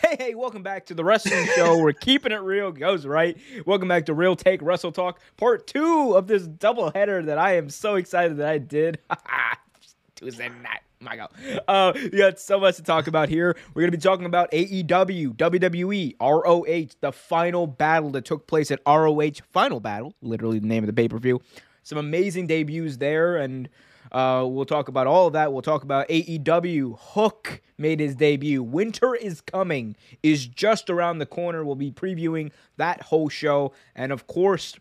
Hey, hey, welcome back to the wrestling show. We're keeping it real, goes right. Welcome back to Real Take Wrestle Talk, part two of this double header that I am so excited that I did. Tuesday night. My God. Uh, we got so much to talk about here. We're going to be talking about AEW, WWE, ROH, the final battle that took place at ROH Final Battle, literally the name of the pay per view. Some amazing debuts there, and uh, we'll talk about all of that. We'll talk about AEW. Hook made his debut. Winter is coming, is just around the corner. We'll be previewing that whole show. And of course,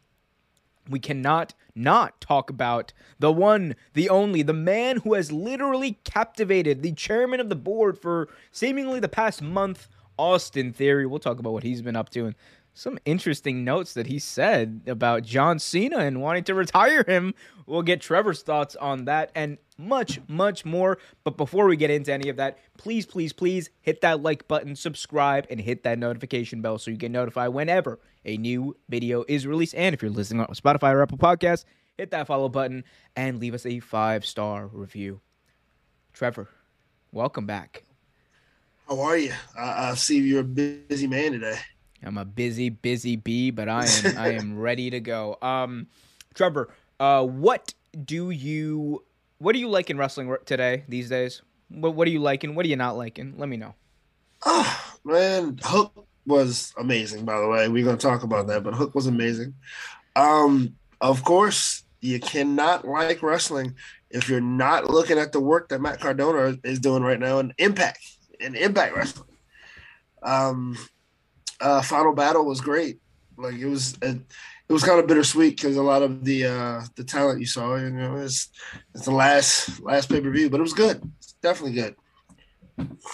we cannot not talk about the one, the only, the man who has literally captivated the chairman of the board for seemingly the past month, Austin Theory. We'll talk about what he's been up to and some interesting notes that he said about John Cena and wanting to retire him. We'll get Trevor's thoughts on that and much, much more. But before we get into any of that, please, please, please hit that like button, subscribe, and hit that notification bell so you get notified whenever a new video is released. And if you're listening on Spotify or Apple Podcasts, hit that follow button and leave us a five star review. Trevor, welcome back. How are you? I, I see you're a busy man today. I'm a busy, busy bee, but I am I am ready to go. Um, Trevor, uh, what do you what do you like in wrestling today these days? What what are you liking? What are you not liking? Let me know. Oh man, Hook was amazing. By the way, we're gonna talk about that, but Hook was amazing. Um, of course, you cannot like wrestling if you're not looking at the work that Matt Cardona is doing right now in Impact in Impact Wrestling. Um, uh, Final Battle was great. Like it was, it, it was kind of bittersweet because a lot of the uh, the talent you saw, you know, it's it's the last last pay per view, but it was good. It's definitely good.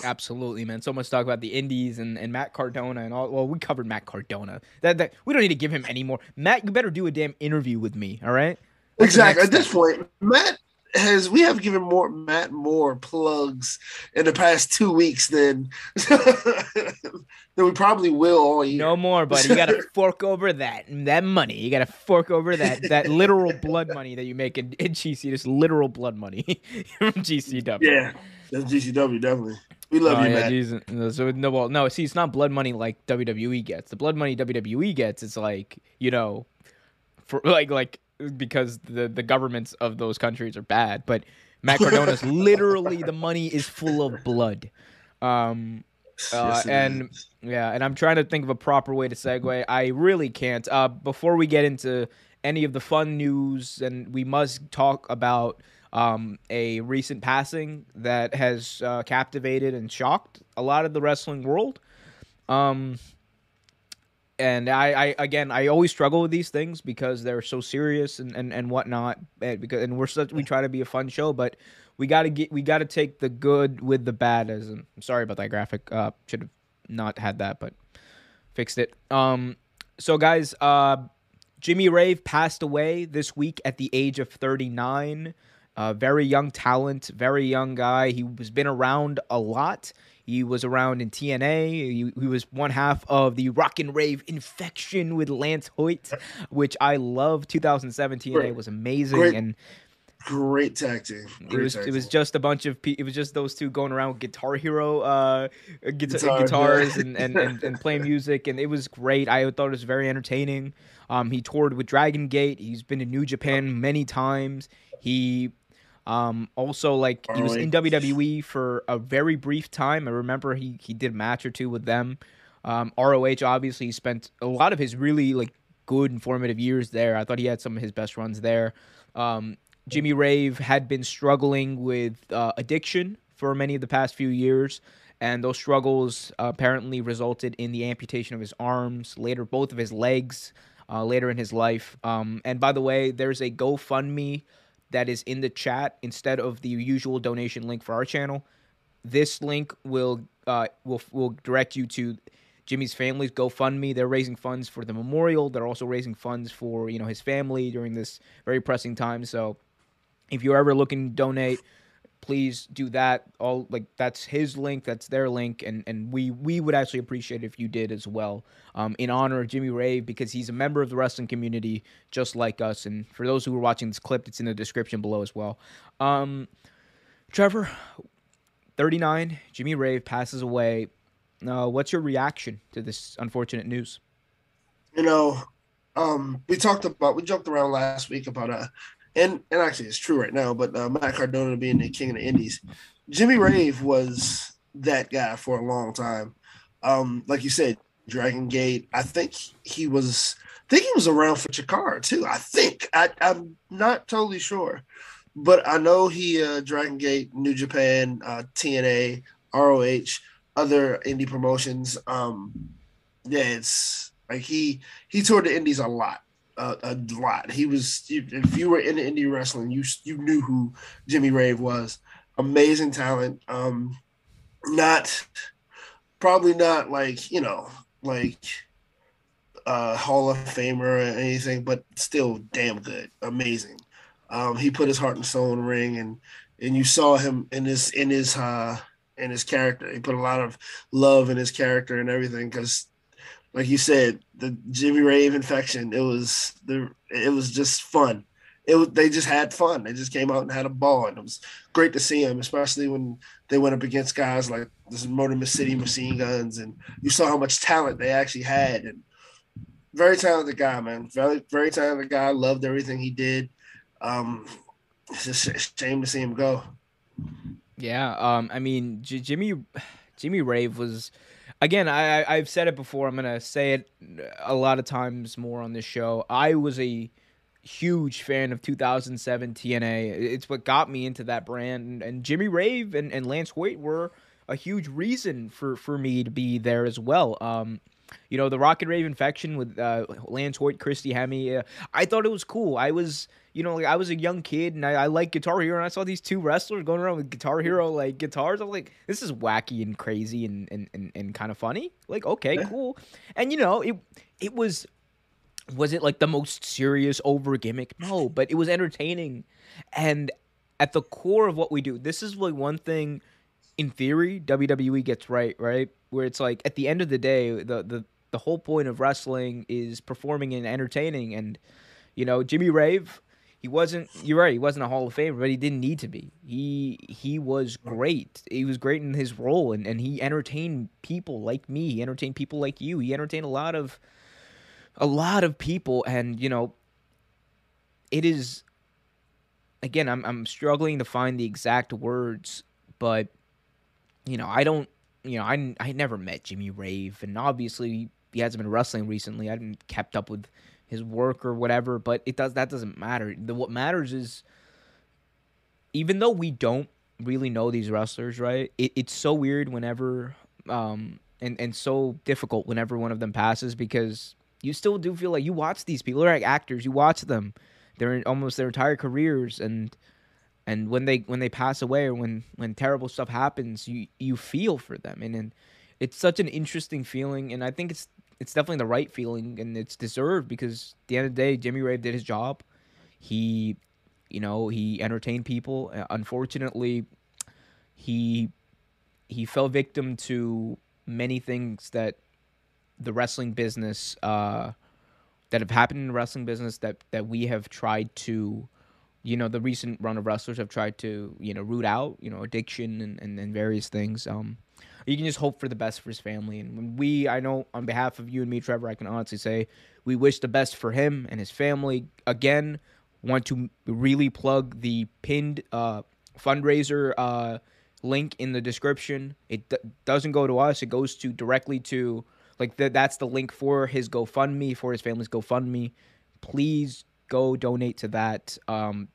Absolutely, man. So much talk about the Indies and, and Matt Cardona and all. Well, we covered Matt Cardona. That that we don't need to give him any more. Matt, you better do a damn interview with me. All right. Exactly. At this point, Matt has we have given more Matt more plugs in the past two weeks than than we probably will all year. No more, buddy. You gotta fork over that that money. You gotta fork over that that literal blood money that you make in, in GC. Just literal blood money from GCW. Yeah, that's GCW definitely. We love Oh, you, yeah, Matt. geez. No, So no, well, no. See, it's not blood money like WWE gets. The blood money WWE gets is like you know, for like like because the the governments of those countries are bad. But Matt Cardona's literally the money is full of blood. Um, uh, Yes, and is. yeah, and I'm trying to think of a proper way to segue. I really can't. Uh, before we get into any of the fun news, and we must talk about um, a recent passing that has uh, captivated and shocked a lot of the wrestling world. Um, and I, I again, I always struggle with these things because they're so serious and, and, and whatnot. And because and we're such we try to be a fun show, but we gotta get we gotta take the good with the bad. As in, I'm sorry about that graphic. Uh, should have not had that, but fixed it. Um, so guys, uh, Jimmy Rave passed away this week at the age of 39. Uh, very young talent, very young guy. He was been around a lot. He was around in TNA. He, he was one half of the Rock and Rave Infection with Lance Hoyt, which I love. 2017 TNA Great. was amazing, Great and great tag team. it was it was just a bunch of pe- it was just those two going around with Guitar Hero uh guitar, Guitar, yeah. guitars and, and, and and playing music and it was great. I thought it was very entertaining. Um he toured with Dragon Gate. He's been to New Japan many times. He um also like he was in WWE for a very brief time. I remember he he did a match or two with them. Um ROH obviously he spent a lot of his really like good informative years there. I thought he had some of his best runs there. Um Jimmy Rave had been struggling with uh, addiction for many of the past few years, and those struggles uh, apparently resulted in the amputation of his arms, later both of his legs, uh, later in his life. Um, and by the way, there's a GoFundMe that is in the chat instead of the usual donation link for our channel. This link will uh, will will direct you to Jimmy's family's GoFundMe. They're raising funds for the memorial. They're also raising funds for you know his family during this very pressing time. So if you're ever looking to donate please do that. All like that's his link that's their link and and we we would actually appreciate if you did as well um in honor of jimmy rave because he's a member of the wrestling community just like us. And for those who are watching this clip it's in the description below as well. Um trevor 39 jimmy rave passes away. Uh, what's your reaction to this unfortunate news? You know, um, we talked about we joked around last week about uh, and and actually it's true right now, but uh, Matt Cardona being the king of the Indies, Jimmy Rave was that guy for a long time. Um, like you said, Dragon Gate. I think he was. I think he was around for Chikara too. I think I, I'm not totally sure, but I know he uh, Dragon Gate, New Japan, uh, TNA, ROH, other indie promotions. Um, yeah, it's like he he toured the indies a lot, uh, a lot. He was if you were in indie wrestling, you you knew who Jimmy Rave was. Amazing talent. Um, not probably not like you know like uh Hall of Famer or anything, but still damn good, amazing. Um, he put his heart and soul in the ring, and and you saw him in his in his uh in his character. He put a lot of love in his character and everything because, like you said, the Jimmy Rave infection. It was the it was just fun. It was, they just had fun. They just came out and had a ball, and it was great to see them, especially when they went up against guys like this Motor City Machine Guns, and you saw how much talent they actually had. And very talented guy, man. Very very talented guy. Loved everything he did. Um, it's just a shame to see him go. Yeah, um, I mean, J- Jimmy, Jimmy Rave was, again, I, I have said it before. I'm gonna say it a lot of times more on this show. I was a huge fan of 2007 TNA. It's what got me into that brand, and, and Jimmy Rave and, and Lance Hoyt were a huge reason for for me to be there as well. Um, you know, the Rock and Rave infection with uh, Lance Hoyt, Christy Hemme. Uh, I thought it was cool. I was, you know, like I was a young kid and I, I like Guitar Hero, and I saw these two wrestlers going around with Guitar Hero like guitars. I was like, this is wacky and crazy and and, and, and kind of funny. Like, okay, yeah. cool. And you know, it it was was it like the most serious over gimmick? No, but it was entertaining. And at the core of what we do, this is like one thing in theory WWE gets right, right? Where it's like at the end of the day, the the the whole point of wrestling is performing and entertaining. And you know, Jimmy Rave, he wasn't. You're right. He wasn't a Hall of Famer, but he didn't need to be. He he was great. He was great in his role, and and he entertained people like me. He entertained people like you. He entertained a lot of a lot of people, and you know, it is. Again, I'm I'm struggling to find the exact words, but you know, I don't, you know, I, I never met Jimmy Rave, and obviously he hasn't been wrestling recently. I haven't kept up with his work or whatever, but it does that doesn't matter. The, what matters is, even though we don't really know these wrestlers, right? It, it's so weird whenever, um, and and so difficult whenever one of them passes because you still do feel like you watch these people. They're like actors. You watch them. They're almost their entire careers, and and when they when they pass away or when when terrible stuff happens you you feel for them and, and it's such an interesting feeling and i think it's it's definitely the right feeling and it's deserved because at the end of the day jimmy rave did his job. He you know he entertained people. Uh, unfortunately he he fell victim to many things that the wrestling business uh that have happened in the wrestling business that that we have tried to you know the recent run of wrestlers have tried to you know root out you know addiction and, and, and, various things. Um you can just hope for the best for his family. And we i know on behalf of you and me trevor i can honestly say we wish the best for him and his family. Again want to really plug the pinned uh fundraiser uh link in the description. It d- doesn't go to us. It goes to directly to like the, that's the link for his gofundme for his family's gofundme. Please go donate to that. Um,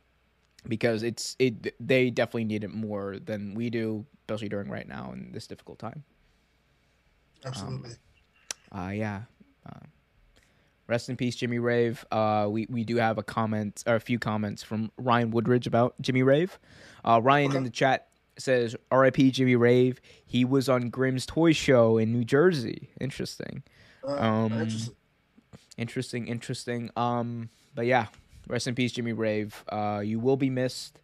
because it's it they definitely need it more than we do, especially during right now in this difficult time. Absolutely. Um, uh, yeah. Uh, rest in peace, Jimmy Rave. Uh, we we do have a comment or a few comments from Ryan Woodridge about Jimmy Rave. Uh, Ryan okay. in the chat says, "R.I.P. Jimmy Rave. He was on Grimm's Toy Show in New Jersey. Interesting. Uh, um, interesting. Interesting. Interesting. Um, but yeah, rest in peace, Jimmy Rave. Uh, you will be missed.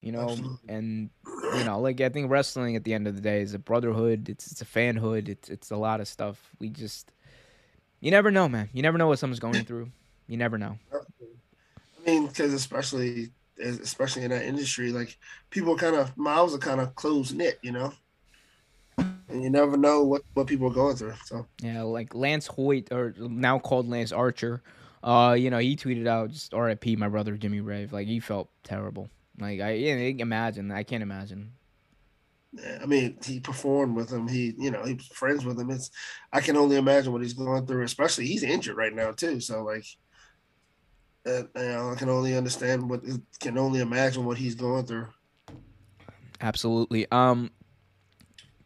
You know, Absolutely. and you know, like I think wrestling at the end of the day is a brotherhood. It's it's a fanhood. It's it's a lot of stuff. We just you never know, man. You never know what someone's going through. You never know. I mean, because especially especially in that industry, like people kind of mouths are kind of close knit, you know. and you never know what what people are going through. So yeah, like Lance Hoyt, or now called Lance Archer. Uh, you know, he tweeted out just R.I.P. my brother Jimmy Rave. Like he felt terrible. Like I, yeah, imagine. I can't imagine. Yeah, I mean, he performed with him. He, you know, he was friends with him. It's, I can only imagine what he's going through. Especially, he's injured right now too. So, like, uh, you know, I can only understand what, can only imagine what he's going through. Absolutely. Um,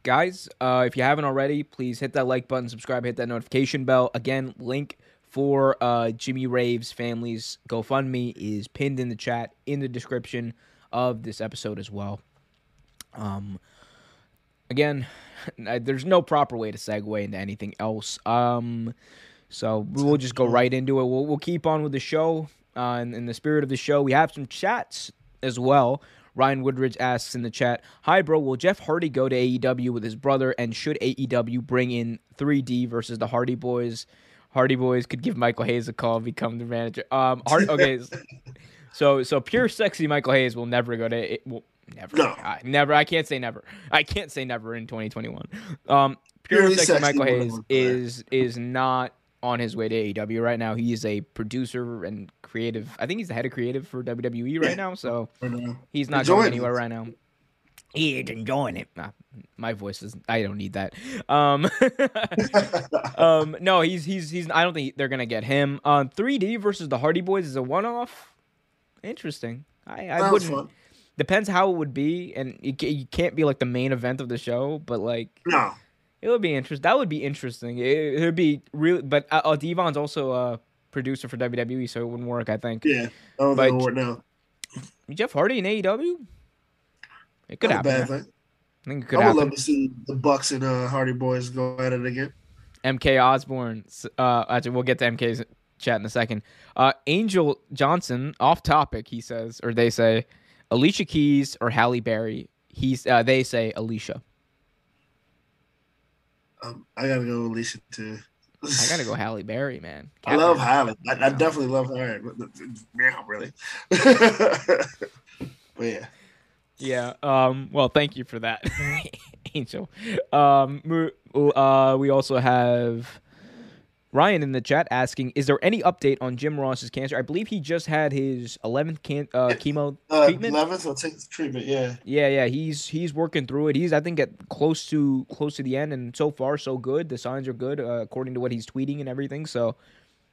guys, uh, if you haven't already, please hit that like button, subscribe, hit that notification bell. Again, link for uh, Jimmy Rave's family's GoFundMe is pinned in the chat in the description of this episode as well. Um, again, there's no proper way to segue into anything else. Um, so we'll just go right into it. We'll, we'll keep on with the show. Uh, in, in the spirit of the show, we have some chats as well. Ryan Woodridge asks in the chat, "Hi, bro. Will Jeff Hardy go to AEW with his brother? And should AEW bring in 3D versus the Hardy Boys? Hardy Boys could give Michael Hayes a call, become the manager. Um, Hard, okay, so so pure sexy Michael Hayes will never go to. it. Will never, no. I, never. I can't say never. I can't say never in 2021. Um, pure sexy, sexy Michael Hayes is is not on his way to AEW right now. He is a producer and creative. I think he's the head of creative for WWE right yeah. now. So he's not going anywhere right now. He ain't enjoying it. Nah, my voice is. I don't need that. Um, um, no, he's he's he's. I don't think they're gonna get him. Um, 3D versus the Hardy Boys is a one-off. Interesting. I I wouldn't. Depends how it would be, and it, it can't be like the main event of the show, but like no, it would be interesting. That would be interesting. It, would be really, but uh, uh, Devon's also a producer for WWE, so it wouldn't work. I think. Yeah, oh, but work now. Jeff Hardy in AEW. It could Not happen. I think it could I would happen. love to see the Bucks and uh, Hardy Boys go at it again. MK Osborne. Uh, actually, we'll get to MK's chat in a second. Uh, Angel Johnson, off topic, he says, or they say, Alicia Keys or Halle Berry. He's uh, they say Alicia. Um, I gotta go Alicia too. I gotta go Halle Berry, man. I love Halle. I, I, definitely love her. Yeah, really. but yeah. Yeah. Um. Well, thank you for that, Angel. Um. Uh. We also have Ryan in the chat asking, "Is there any update on Jim Ross's cancer? I believe he just had his eleventh can uh, chemo uh, treatment. Eleventh take the treatment. Yeah. Yeah, yeah. He's he's working through it. He's I think at close to close to the end, and so far so good. The signs are good uh, according to what he's tweeting and everything. So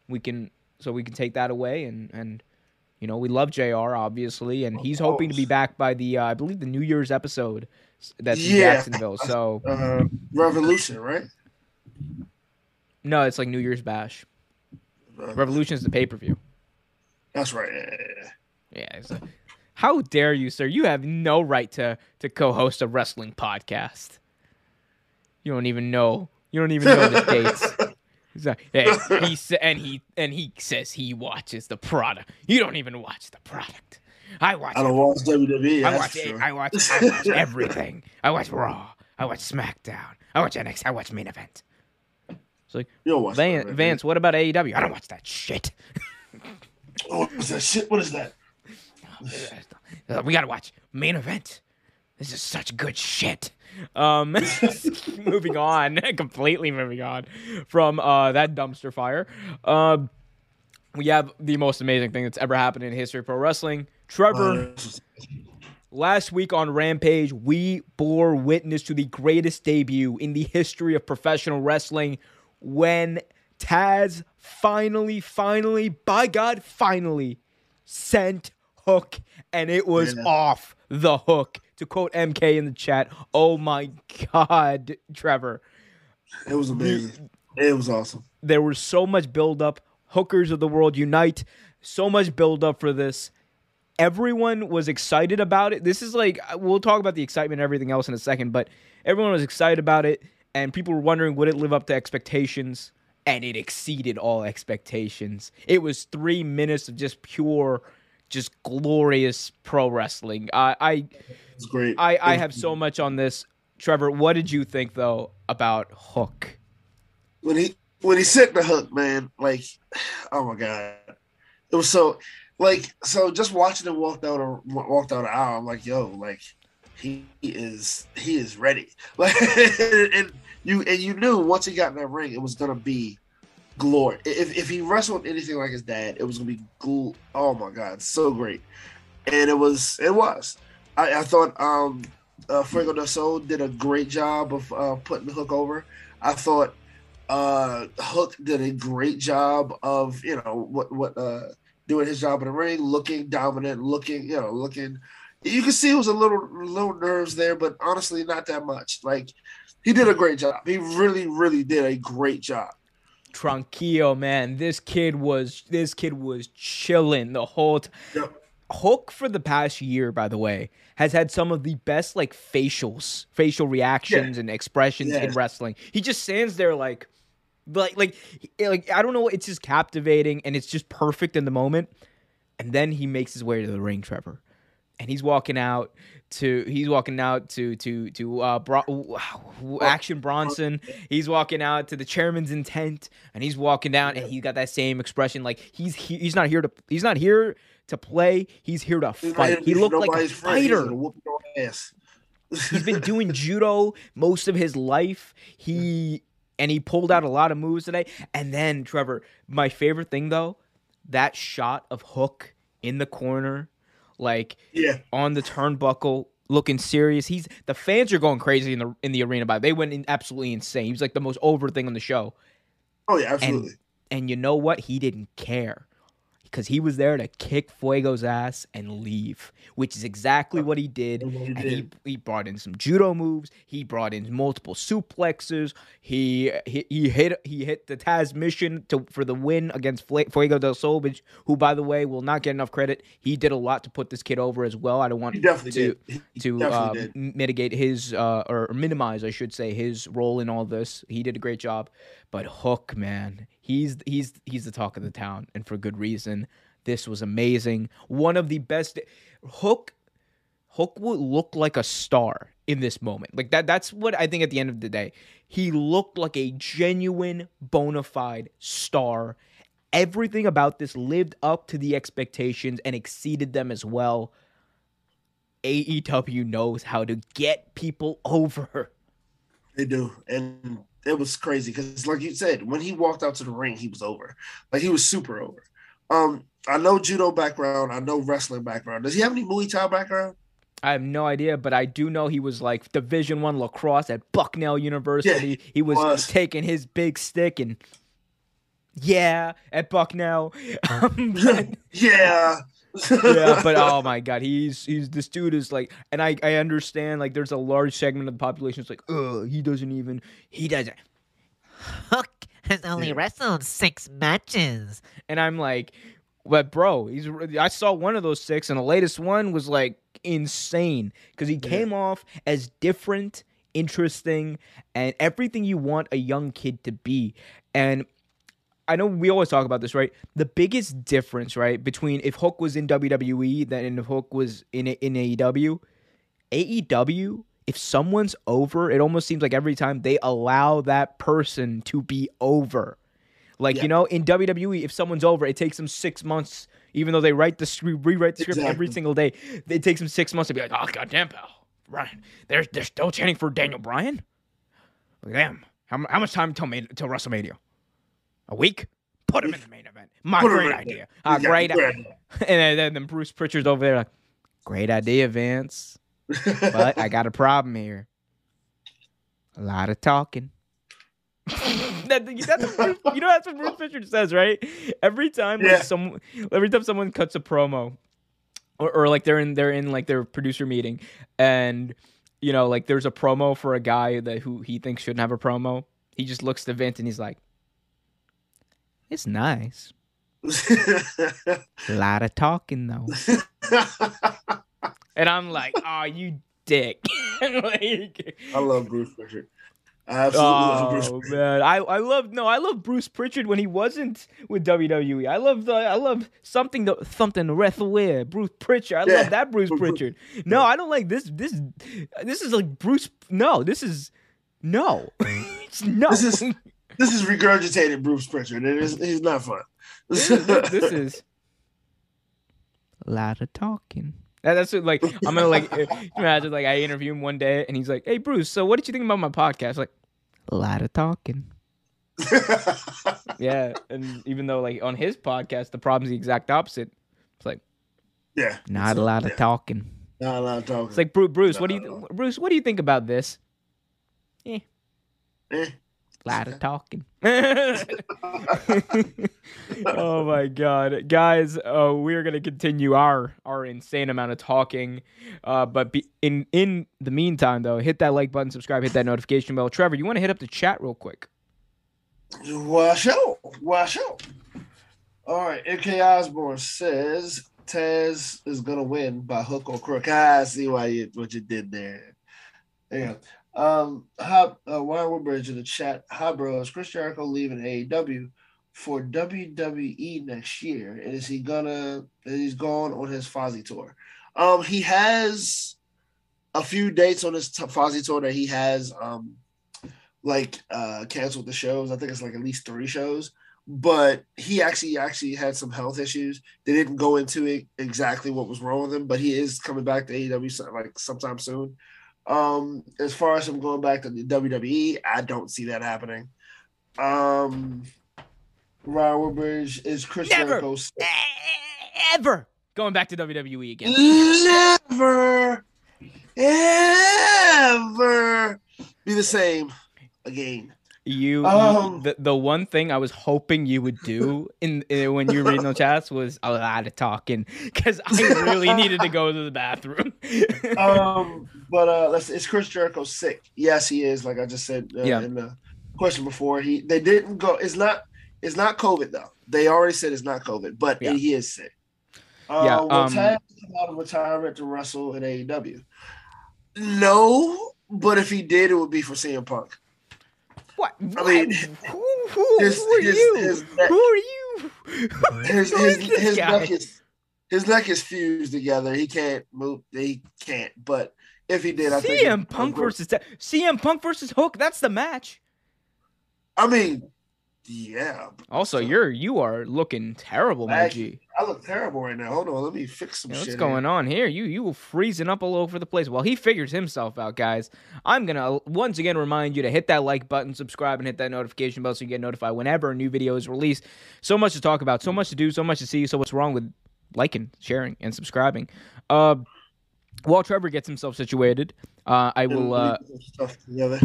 we can so we can take that away, and and you know we love Jr. obviously, and he's hoping to be back by the uh, I believe the New Year's episode that's in yeah. Jacksonville. So uh, Revolution, right? No, it's like New Year's Bash. Revolution is the pay per view. That's right. Yeah. yeah how dare you, sir? You have no right to to co-host a wrestling podcast. You don't even know. You don't even know the dates. He sa- and he and he says he watches the product. You don't even watch the product. I watch. I don't watch WWE. I watch. I watch. I watch everything. I watch Raw. I watch SmackDown. I watch NXT. I watch Main Event. It's like, You'll watch Van, that, Vance, what about AEW? I don't watch that shit. oh, what's that shit? What is that? we gotta watch main event. This is such good shit. Um, moving on, completely moving on from uh, that dumpster fire. Uh, we have the most amazing thing that's ever happened in history of pro wrestling. Trevor, last week on Rampage, we bore witness to the greatest debut in the history of professional wrestling when Taz finally, finally, by God, finally sent Hook and it was yeah. off the hook. To quote MK in the chat, oh my God, Trevor. It was amazing. It was awesome. There was so much buildup. Hookers of the world unite. So much buildup for this. Everyone was excited about it. This is like, uh, we'll talk about the excitement and everything else in a second, but everyone was excited about it and people were wondering would it live up to expectations and it exceeded all expectations it was three minutes of just pure just glorious pro wrestling. I i it's great. I i have so much on this. Trevor what did you think though about hook? When he when he set the hook man like oh my god. It was so like so just watching him walk down a walk down the aisle i'm like yo like he is he is ready. Like and you and you knew once he got in that ring, it was gonna be glory. If if he wrestled anything like his dad, it was gonna be cool. Oh my god, so great. And it was it was. I, I thought um uh, Fuego del Sol did a great job of uh, putting Hook over. I thought uh, Hook did a great job of you know what what uh, doing his job in the ring, looking dominant, looking you know looking. You can see it was a little little nerves there, but honestly, not that much. Like he did a great job. He really really did a great job. Tranquillo, man. This kid was this kid was chilling the whole time. Hook for the past year, by the way, has had some of the best like facials, facial reactions yeah. and expressions yeah. in wrestling. He just stands there like like like like I don't know, it's just captivating and it's just perfect in the moment. And then he makes his way to the ring, Trevor. And he's walking out to he's walking out to to to uh Bro- Action Bronson. He's walking out to the chairman's intent and he's walking down and he got that same expression like he's he, he's not here to he's not here to play. He's here to fight. He looked like a fighter. He's been doing judo most of his life. He and he pulled out a lot of moves today. And then Trevor, my favorite thing though, that shot of Hook in the corner, like yeah, on the turnbuckle, looking serious. He's the fans are going crazy in the in the arena. By they went in absolutely insane. He was like the most over thing on the show. Oh yeah, absolutely. And, and you know what? He didn't care because he was there to kick Fuego's ass and leave, which is exactly what he did. He, and he, he brought in some judo moves. He brought in multiple suplexes. He he, he hit he hit the Tazmission to for the win against Fuego del Sol, which, who by the way will not get enough credit. He did a lot to put this kid over as well. I don't want to to uh, mitigate his uh, or minimize, I should say, his role in all this. He did a great job. But Hook, man, he's he's he's the talk of the town, and for good reason. This was amazing. One of the best. Hook, Hook would look like a star in this moment. Like that. That's what I think. At the end of the day, he looked like a genuine, bona fide star. Everything about this lived up to the expectations and exceeded them as well. AEW knows how to get people over. They do, and it was crazy because, like you said, when he walked out to the ring, he was over. Like he was super over. Um, I know judo background. I know wrestling background. Does he have any Muay Thai background? I have no idea, but I do know he was like Division One lacrosse at Bucknell University. Yeah, he was, was, taking his big stick and yeah, at Bucknell. yeah, yeah, but oh my god, he's he's this dude is like, and I I understand like there's a large segment of the population that's like, oh, he doesn't even he doesn't. Hook has only wrestled six matches, and I'm like, but bro, he's I saw one of those six, and the latest one was like insane because he yeah. came off as different, interesting, and everything you want a young kid to be, and I know we always talk about this, right? The biggest difference, right, between if Hook was in WWE than if Hook was in in AEW, AEW, if someone's over, it almost seems like every time they allow that person to be over. Like yeah. you know, in WWE, if someone's over, it takes them six months, even though they write the rewrite the script exactly. every single day. It takes them six months to be like, oh goddamn, pal, Ryan, they're they're still chanting for Daniel Bryan. Them. How, how much time till till WrestleMania? A week? Put him in the main event. My Put great idea. Uh, great idea. and then, then Bruce Pritchard's over there like, great idea, Vince. but I got a problem here. A lot of talking. that, that's Bruce, you know that's what Bruce Pritchard says, right? Every time yeah. like some every time someone cuts a promo, or, or like they're in they're in like their producer meeting, and you know like there's a promo for a guy that who he thinks shouldn't have a promo. He just looks to Vince and he's like, it's nice. a lot of talking though. and I'm like, oh, you dick. like, I love Bruce Pritchard. I absolutely oh, love Bruce Pritchard. man, I I love no, I love Bruce Pritchard when he wasn't with WWE. I love the I love something the something wrestler. Bruce Pritchard. I yeah. love that Bruce Pritchard. No, I don't like this. This this is like Bruce. No, this is no. no. This is this is regurgitated Bruce Pritchard. It is he's not fun. this, this, this is a lot of talking. That's what, like I'm gonna like imagine like I interview him one day and he's like, "Hey Bruce, so what did you think about my podcast?" Like, a lot of talking. Yeah, and even though like on his podcast the problem's the exact opposite. It's like yeah. not a lot of talking. Not a lot of talking. It's like Bruce, Bruce, what do you Bruce, what do you think about this? Eh. Eh. Lot of talking. oh my god, guys! Uh, we are gonna continue our our insane amount of talking, uh, but be, in in the meantime, though, hit that like button, subscribe, hit that notification bell. Trevor, you want to hit up the chat real quick? Wash out. Wash out. All right. MK Osborne says Taz is gonna win by hook or crook. Ah, I see why you what you did there. Yeah. Um, hi, uh, Ryan Woodbridge in the chat. Hi, bro. Is Chris Jericho leaving AEW for WWE next year? And is he gonna? And he's gone on his Fozzy tour. Um, he has a few dates on his t- Fozzy tour that he has um like uh canceled the shows. I think it's like at least three shows. But he actually actually had some health issues. They didn't go into it exactly what was wrong with him, but he is coming back to AEW like sometime soon. Um, as far as him going back to the WWE, I don't see that happening. Um, Ryan Woodbridge is Chris Never. Jericho Ever going back to WWE again? never, ever be the same again. You, Um, the the one thing I was hoping you would do in, in when you reading the chats was a lot of talking because I really needed to go to the bathroom. um, but uh, let's. It's Chris Jericho sick? Yes, he is. Like I just said uh, Yeah. in the question before, he they didn't go. It's not. It's not COVID though. They already said it's not COVID, but Yeah. he is sick. Uh, Yeah, Will um, Taz come out of retirement to wrestle in AEW? No, but if he did, it would be for CM Punk. What? I mean, who, who, his- who are his- you? his neck- who are you? His Who his is this his neck is his neck is fused together. He can't move. He can't. But if he did, I think CM Punk versus CM Punk versus Hook. That's the match. I mean, yeah. Also, you're you are looking terrible, my Back- G. I look terrible right now. Hold on, let me fix some Yeah, shit. what's going on here? You you were freezing up all over the place. While he figures himself out, guys, I'm gonna once again remind you to hit that like button, subscribe, and hit that notification bell so you get notified whenever a new video is released. So much to talk about, so much to do, so much to see. So what's wrong with liking, sharing, and subscribing? Uh, while Trevor gets himself situated, uh, I will uh, stuff together.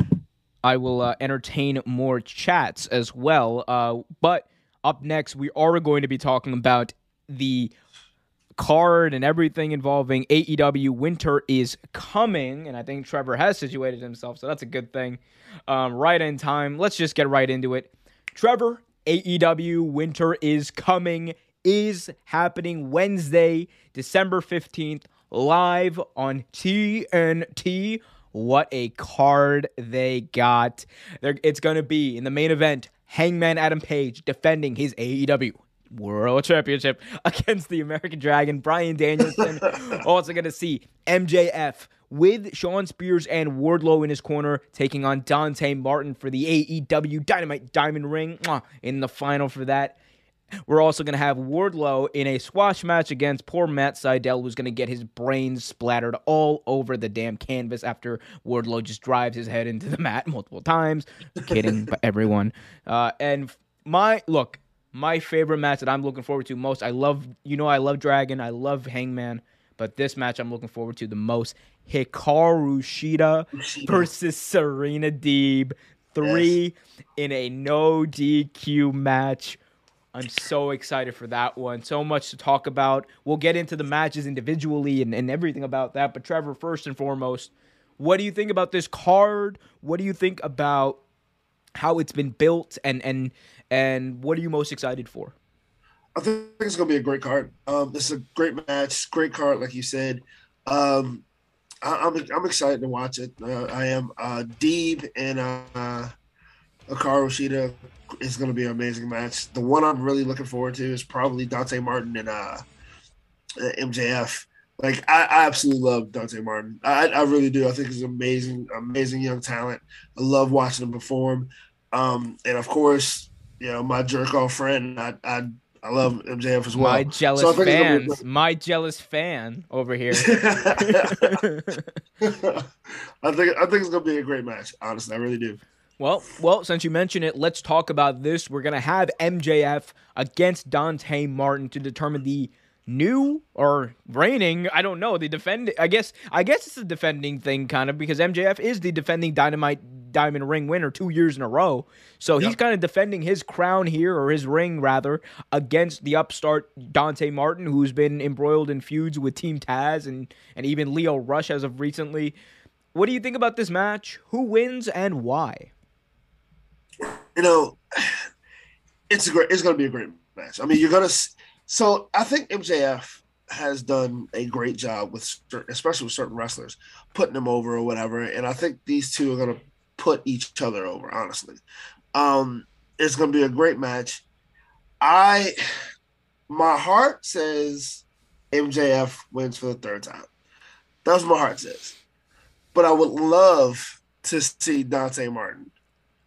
I will uh, entertain more chats as well. Uh, but up next, we are going to be talking about the card and everything involving AEW. Winter is coming, and I think Trevor has situated himself, so that's a good thing. Um, right in time. Let's just get right into it. Trevor, AEW Winter is coming is happening Wednesday, December 15th, live on TNT. What a card they got. They're, it's going to be in the main event Hangman Adam Page defending his AEW World Championship against the American Dragon, Bryan Danielson. also going to see MJF with Shawn Spears and Wardlow in his corner, taking on Dante Martin for the AEW Dynamite Diamond Ring in the final for that. We're also going to have Wardlow in a squash match against poor Matt Sydal, who's going to get his brains splattered all over the damn canvas after Wardlow just drives his head into the mat multiple times. Kidding, but everyone. Uh, and my look, my favorite match that I'm looking forward to most. I love, you know, I love Dragon, I love Hangman, but this match I'm looking forward to the most. Hikaru Shida versus Serena Deeb. Three in a no DQ match. I'm so excited for that one. So much to talk about. We'll get into the matches individually and, and everything about that. But Trevor, first and foremost, what do you think about this card? What do you think about how it's been built and and and what are you most excited for? I think it's gonna be a great card. Um, this is a great match, great card, like you said. Um, I, I'm I'm excited to watch it. Uh, I am. Uh, Deeb and uh, Hikaru Shida is gonna be an amazing match. The one I'm really looking forward to is probably Dante Martin and uh, MJF. Like I, I absolutely love Dante Martin. I, I really do. I think he's an amazing, amazing young talent. I love watching him perform. Um, and of course, you know, my jerk off friend, I, I I love MJF as well. my jealous So I think it's gonna be a fans, my jealous fan over here. I think I think it's gonna be a great match. Honestly, I really do. Well, well, since you mentioned it, let's talk about this. We're gonna have MJF against Dante Martin to determine the new or reigning. I don't know the defend. I guess I guess it's a defending thing, kind of, because MJF is the defending Dynamite Diamond Ring winner two years in a row. So he's kind of defending his crown here, or his ring rather, against the upstart Dante Martin, who's been embroiled in feuds with Team Taz and and even Lio Rush as of recently. What do you think about this match? Who wins and why? You know, it's a great. It's going to be a great match. I mean, you're going to. So I think MJF has done a great job with, especially with certain wrestlers, putting them over or whatever. And I think these two are going to put each other over. Honestly, um, it's going to be a great match. I, my heart says MJF wins for the third time. That's what my heart says. But I would love to see Dante Martin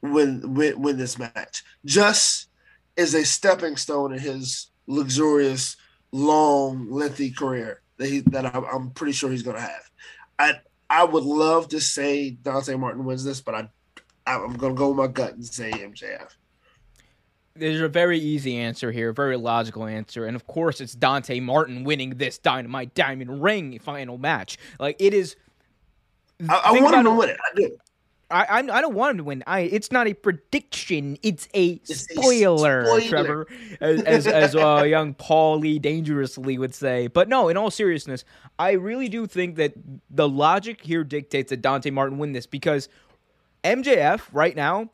win win, win this match. Just is a stepping stone in his luxurious long lengthy career that he that I'm, I'm pretty sure he's going to have. I i would love to say dante martin wins this but i i'm going to go with my gut and say mjf There's a very easy answer here, a very logical answer, and of course it's Dante Martin winning this Dynamite Diamond Ring final match. Like it is. i, I want him to win it. I do I, I I don't want him to win. I it's not a prediction. It's a It's a spoiler, spoiler. Trevor, as as, as uh, young Paul Lee dangerously would say. But no, in all seriousness, I really do think that the logic here dictates that Dante Martin win this because MJF right now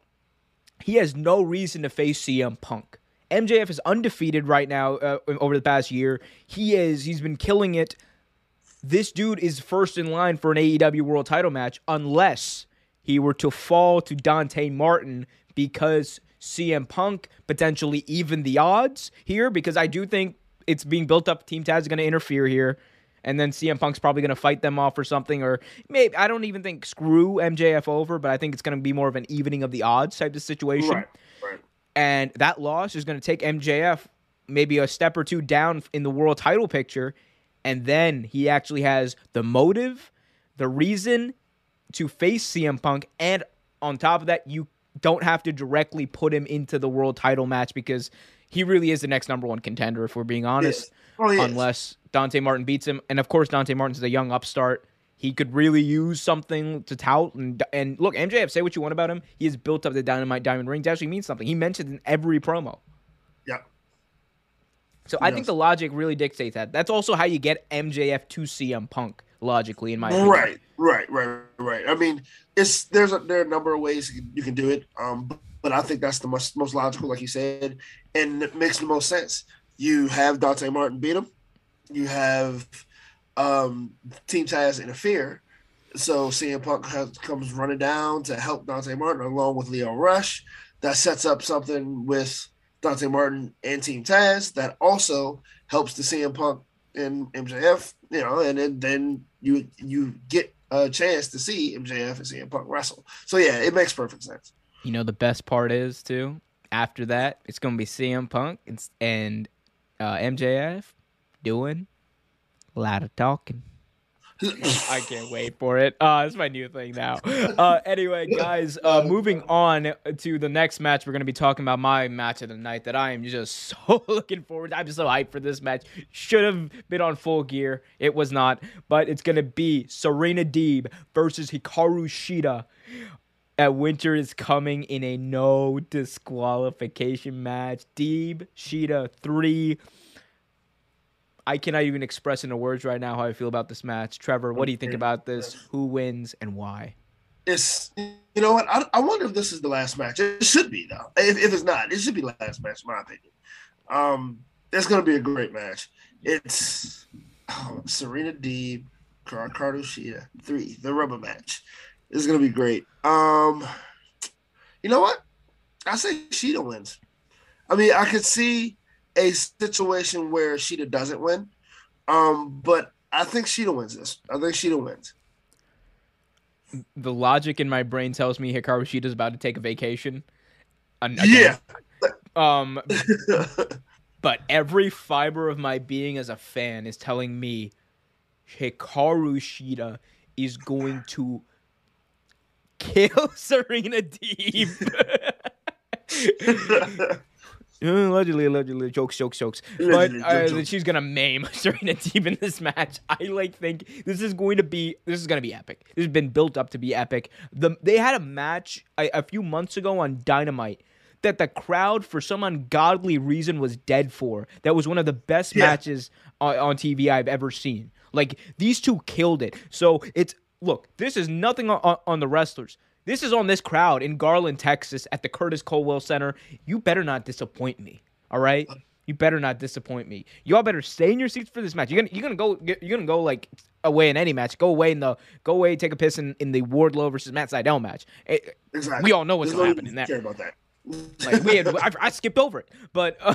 he has no reason to face CM Punk. MJF is undefeated right now uh, over the past year. He is he's been killing it. This dude is first in line for an AEW World Title match unless he were to fall to Dante Martin because CM Punk potentially even the odds here because I do think it's being built up. Team Taz is going to interfere here, and then CM Punk's probably going to fight them off or something. Or maybe I don't even think screw MJF over, but I think it's going to be more of an evening of the odds type of situation. right right And that loss is going to take MJF maybe a step or two down in the world title picture. And then he actually has the motive, the reason to face CM Punk. And on top of that, you don't have to directly put him into the world title match because he really is the next number one contender, if we're being honest. Oh. Unless Dante Martin beats him. And of course, Dante Martin's a young upstart. He could really use something to tout. And, and look, MJF, say what you want about him. He has built up the Dynamite Diamond Ring to actually mean something. He mentioned in every promo. yeah So I Yes. think the logic really dictates that. That's also how you get MJF to CM Punk, logically, in my opinion. Right, right, right, right. I mean, it's there's a there are a number of ways you can, do it, um, but I think that's the most most logical, like you said, and it makes the most sense. You have Dante Martin beat him, you have um, Team Taz interfere, so CM Punk has, comes running down to help Dante Martin along with Lio Rush. That sets up something with Dante Martin and Team Taz that also helps the CM Punk and MJF, you know, and then, then you you get a chance to see MJF and CM Punk wrestle. So yeah, it makes perfect sense. You know, the best part is, too, after that, it's to be CM Punk and, and uh, MJF doing a lot of talking. I can't wait for it. Uh, it's my new thing now. Uh, anyway, guys, uh, moving on to the next match, we're going to be talking about my match of the night that I am just so looking forward to. I'm so hyped for this match. Should have been on full gear. It was not, but it's going to be Serena Deeb versus Hikaru Shida. At Winter is coming in a no disqualification match. Deeb, Shida, three. I cannot even express in the words right now how I feel about this match. Trevor, what do you think about this? Who wins and why? It's you know what I, I wonder if this is the last match. It should be though. If, if it's not, it should be the last match, in my opinion. Um, it's gonna be a great match. It's oh, Serena Deeb, Hikaru Shida, three, the rubber match. It's gonna be great. Um, you know what? I say Shida wins. I mean, I could see a situation where Shida doesn't win, um, but I think Shida wins this. I think Shida wins. The logic in my brain tells me Hikaru Shida's about to take a vacation. Yeah. Um, but every fiber of my being as a fan is telling me Hikaru Shida is going to kill Serena Deeb. Uh, allegedly, allegedly, jokes, jokes, jokes. Allegedly, but uh, she's gonna maim Serena Deeb in this match. I like think this is going to be this is gonna be epic. This has been built up to be epic. The they had a match a, a few months ago on Dynamite that the crowd for some ungodly reason was dead for. That was one of the best Yeah. matches on, on TV I've ever seen. Like these two killed it. So it's look, this is nothing on, on the wrestlers. This is on this crowd in Garland, Texas, at the Curtis Culwell Center. You better not disappoint me. All right, you better not disappoint me. Y'all better stay in your seats for this match. You're gonna you're gonna go you're gonna go like away in any match. Go away in the go away take a piss in, in the Wardlow versus Matt Sydal match. It- exactly. we all know what's There's gonna no happen in that. Care about that. Like we had, I, I skipped over it, but uh,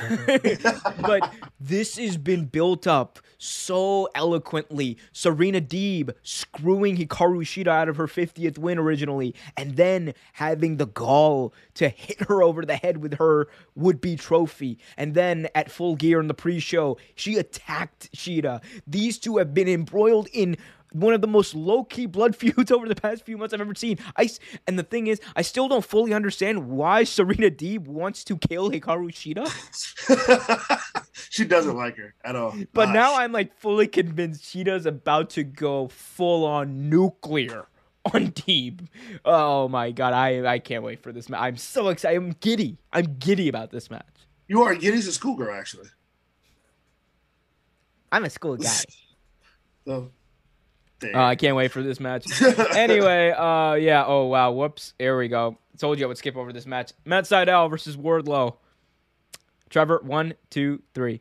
but this has been built up so eloquently. Serena Deeb screwing Hikaru Shida out of her 50th win originally, and then having the gall to hit her over the head with her would-be trophy, and then at Full Gear in the pre-show, she attacked Shida. These two have been embroiled in one of the most low-key blood feuds over the past few months I've ever seen. I s- and the thing is, I still don't fully understand why Serena Deeb wants to kill Hikaru Shida. she doesn't like her at all. But Uh, now I'm like fully convinced Shida's about to go full on nuclear on Deeb. Oh my god, I I can't wait for this match. I'm so excited. I'm giddy. I'm giddy about this match. you are Giddy's a schoolgirl, actually. I'm a school guy. So, there. Uh, I can't wait for this match. anyway, uh, yeah. Oh wow, whoops. Here we go. Told you I would skip over this match. Matt Sydal versus Wardlow. Trevor, one, two, three.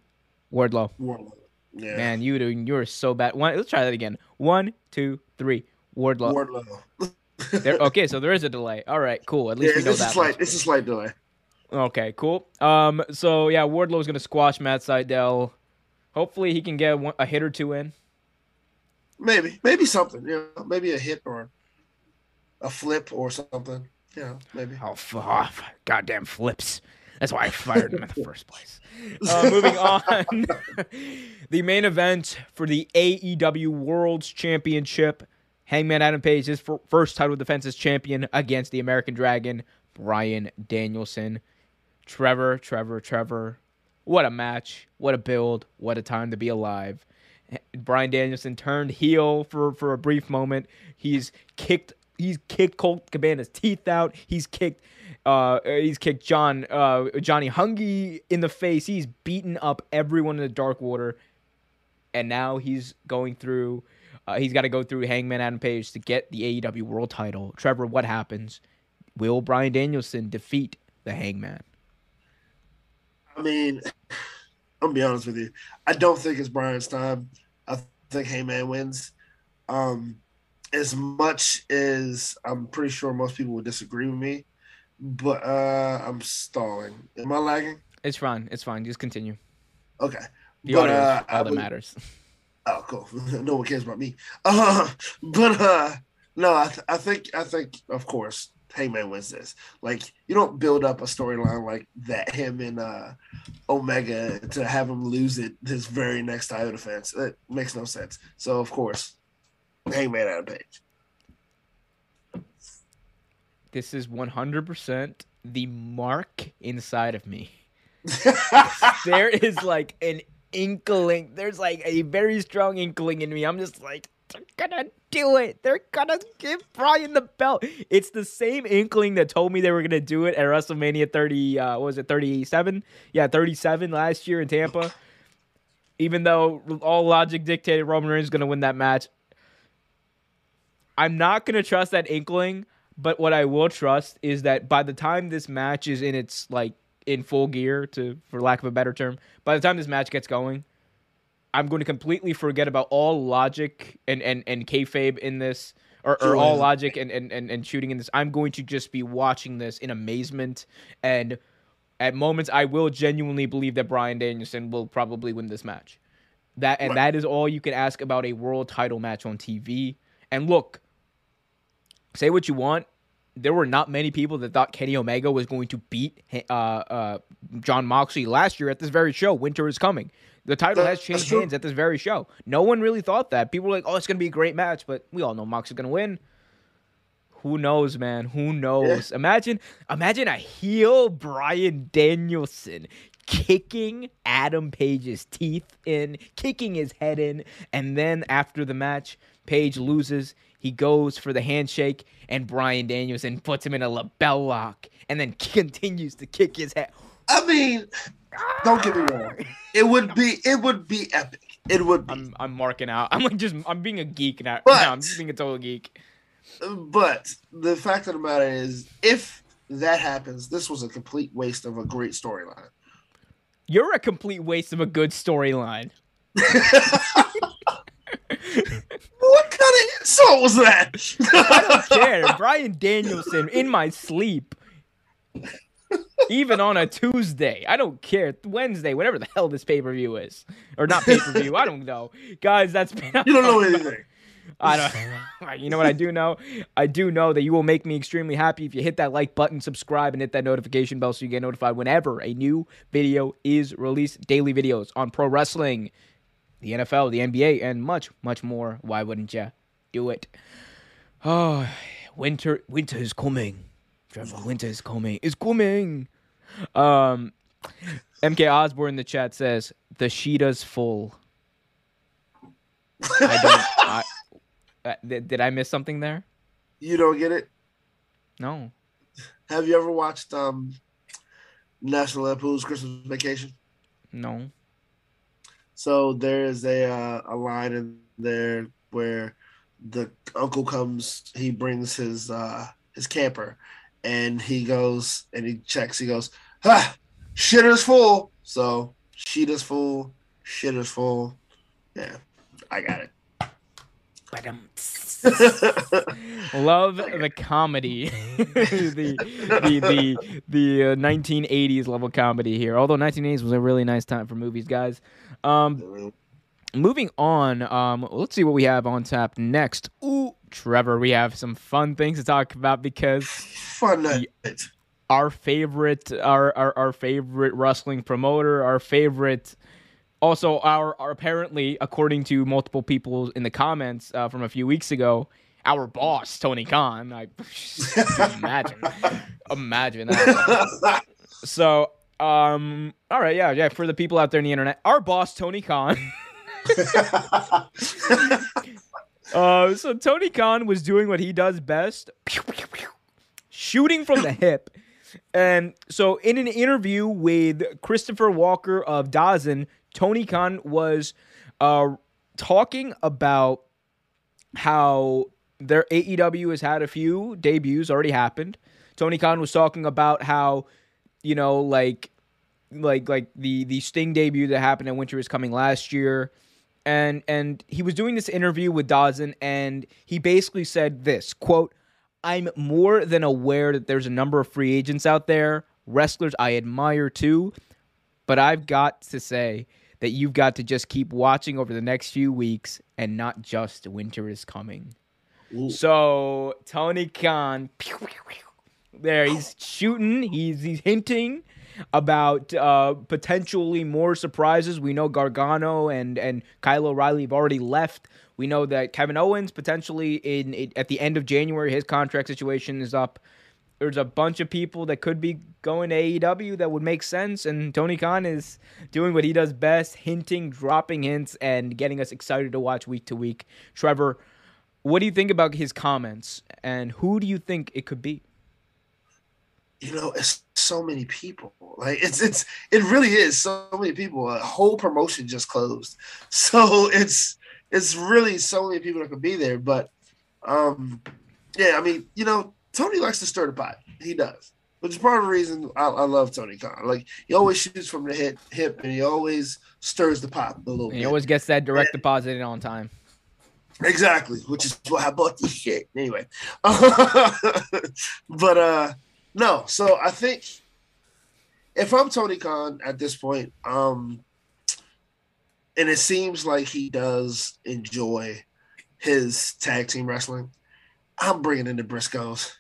Wardlow. Wardlow. Yeah. Man, you doing you're so bad. One, let's try that again. One, two, three. Wardlow. Wardlow. There, okay, so there is a delay. All right, cool. At Yeah, least we know it's a that. slight. much. It's a slight delay. Okay, cool. Um, so yeah, Wardlow's gonna squash Matt Sydal. Hopefully, he can get one, a hit or two in. Maybe, maybe something. You know, maybe a hit or a flip or something. You know, maybe. Oh, f- oh, goddamn flips. That's why I fired him in the first place. Uh, moving on, the main event for the AEW World's Championship. Hangman Adam Page, his first title defense as champion against the American Dragon, Bryan Danielson. Trevor, Trevor, Trevor. What a match. What a build. What a time to be alive. Bryan Danielson turned heel for, for a brief moment. He's kicked he's kicked Colt Cabana's teeth out. He's kicked uh he's kicked John uh Johnny Hungie in the face. He's beaten up everyone in the Dark Order. And now he's going through uh, he's got to go through Hangman Adam Page to get the AEW World Title. Trevor, what happens? Will Bryan Danielson defeat the Hangman? I mean, I'm gonna be honest with you. I don't think it's Bryan's time. Think Hangman wins. Um, as much as I'm pretty sure most people would disagree with me, but uh, I'm stalling. Am I lagging? It's fine. It's fine. Just continue. Okay. The But, audio uh, all that matters. Oh, cool. no one cares about me. Uh, but uh, no, I, th- I think I think of course Hangman wins this. Like you don't build up a storyline like that. Him and uh, Omega to have him lose it this very next title defense. That makes no sense. So of course, Hangman Adam Page. This is 100% the mark inside of me. there is like an inkling. There's like a very strong inkling in me. I'm just like, they're gonna do it. They're gonna give Bryan the belt. It's the same inkling that told me they were gonna do it at WrestleMania 30. Uh, what was it 37? Yeah, 37 last year in Tampa. Even though all logic dictated Roman Reigns is gonna win that match, I'm not gonna trust that inkling. But what I will trust is that by the time this match is in its like in full gear, to for lack of a better term, by the time this match gets going, I'm going to completely forget about all logic and and and kayfabe in this, or, or all logic and, and and and shooting in this. I'm going to just be watching this in amazement, and at moments I will genuinely believe that Bryan Danielson will probably win this match. That and Right. that is all you can ask about a world title match on TV. And look, say what you want. There were not many people that thought Kenny Omega was going to beat uh, uh, Jon Moxley last year at this very show. Winter is coming. The title has changed hands at this very show. No one really thought that. People were like, "Oh, it's going to be a great match," but we all know Moxley's going to win. Who knows, man? Who knows? Imagine, imagine a heel Bryan Danielson kicking Adam Page's teeth in, kicking his head in, and then after the match, Page loses. He goes for the handshake, and Bryan Danielson puts him in a LeBell Lock, and then continues to kick his head. I mean, don't get me wrong. It would be it would be epic. It would be. I'm I'm marking out. I'm like just I'm being a geek now. But- now I'm just being a total geek. But the fact of the matter is, if that happens, this was a complete waste of a great storyline. You're a complete waste of a good storyline. What was that? I don't care. Bryan Danielson in my sleep. Even on a Tuesday. I don't care. Wednesday, whatever the hell this pay per view is. Or not pay per view. I don't know. Guys, that's been. you don't know anything. I don't. You know what I do know? I do know that you will make me extremely happy if you hit that like button, subscribe, and hit that notification bell so you get notified whenever a new video is released. Daily videos on pro wrestling, the NFL, the NBA, and much, much more. Why wouldn't you do it? Oh, winter, winter is coming. Trevor, winter is coming. It's coming. Um, MK Osborne in the chat says the Shida's full. I don't. I, uh, did, did I miss something there? You don't get it. No. Have you ever watched um National Lampoon's Christmas Vacation? No. So there is a uh, a line in there where the uncle comes, he brings his uh his camper, and he goes and he checks. He goes, "Ha, shit is full." So shit is full, shit is full. Yeah, I got it. Love the comedy, the the the the uh, 1980s level comedy here. Although 1980s was a really nice time for movies, guys. Um, moving on. Um, let's see what we have on tap next. Ooh, Trevor, we have some fun things to talk about because Fun night. our favorite our, our our favorite wrestling promoter our favorite also our, our apparently according to multiple people in the comments uh, from a few weeks ago our boss tony khan i imagine imagine that so um all right yeah yeah for the people out there in the internet our boss tony khan uh so tony khan was doing what he does best. Shooting from the hip. And so, in an interview with Christopher Walker of Dawson, Tony Khan was uh, talking about how their AEW has had a few debuts already happened. Tony Khan was talking about how, you know, like, like, like the the Sting debut that happened at Winter is Coming last year, and and he was doing this interview with Dawson, and he basically said this quote. I'm more than aware that there's a number of free agents out there, wrestlers I admire too, but I've got to say that you've got to just keep watching over the next few weeks and not just winter is coming. Ooh. So Tony Khan, pew, pew, pew, there he's shooting, he's he's hinting about uh, potentially more surprises. We know Gargano and and Kyle O'Reilly have already left. We know that Kevin Owens potentially in, in at the end of January his contract situation is up. There's a bunch of people that could be going to AEW that would make sense, and Tony Khan is doing what he does best, hinting, dropping hints, and getting us excited to watch week to week. Trevor, what do you think about his comments, and who do you think it could be? You know, it's so many people. Like it's it's it really is so many people. A whole promotion just closed, so it's it's really so many people that could be there. But um, yeah, I mean, you know, Tony likes to stir the pot. He does, which is part of the reason I, I love Tony Khan. Like he always shoots from the hip, hip, and he always stirs the pot a little And he bit. always gets that direct deposit in on time. Exactly, which is why I bought this shit. Anyway, but uh no, so I think if I'm Tony Khan at this point, um and it seems like he does enjoy his tag team wrestling, I'm bringing in the Briscoes.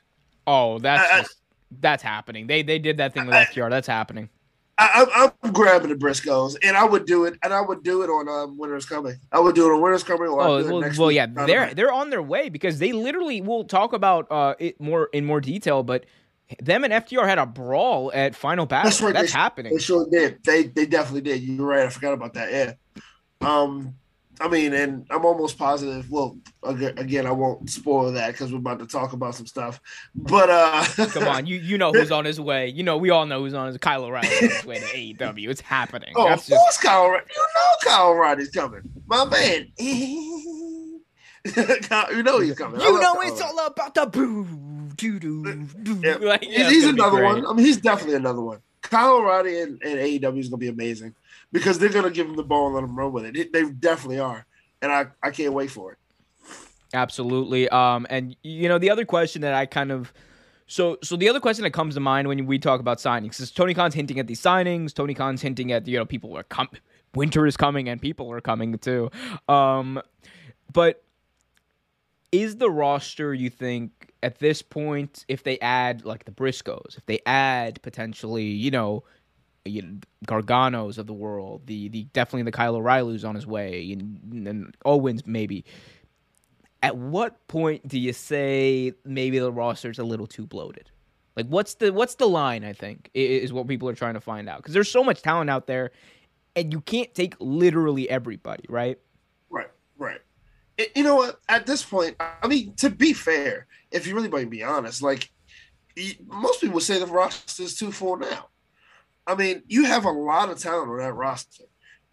Oh, that's I- I- just, that's happening. They they did that thing with FTR. That's happening. I, I'm, I'm grabbing the Briscoes, and I would do it, and I would do it on um, Winter's Coming. I would do it on Winter's Coming. Or Oh well, next well yeah, they're they're on their way because they literally will talk about uh it more in more detail, but them and FTR had a brawl at Final Battle. That's That's, right, they- happening. They sure did. They they definitely did. You're right. I forgot about that. Yeah. Um, I mean, and I'm almost positive. Well, again, I won't spoil that because we're about to talk about some stuff. But uh, Come on, you you know who's on his way. You know we all know who's on his Kyle O'Reilly on his way to AEW. It's happening. Oh, That's of just course, Kyle. You know Kyle O'Reilly's coming, my man. Kyle- you know he's coming. You know it's O'Reilly. all about the boo doo doo doo. Yeah. Like, yeah, he's, it's he's gonna be another one. I mean, he's definitely another one. Kyle O'Reilly and, and AEW is going to be amazing because they're going to give him the ball and let him run with it. They- They definitely are, and I, I can't wait for it. Absolutely. Um, and you know the other question that I kind of so so the other question that comes to mind when we talk about signings is Tony Khan's hinting at these signings. Tony Khan's hinting at you know people are coming, winter is coming and people are coming too. Um, but is the roster you think at this point if they add like the Briscoes, if they add potentially you know. You Garganos of the world, the the definitely the Kyle O'Reilly's on his way, and, and Owens maybe at what point do you say maybe the roster's a little too bloated? Like what's the what's the line? I think is what people are trying to find out because there's so much talent out there, and you can't take literally everybody, right? Right, right. I- You know what? At this point, I mean, to be fair, if you really want to be honest, like most people say the roster is too full now. I mean, you have a lot of talent on that roster,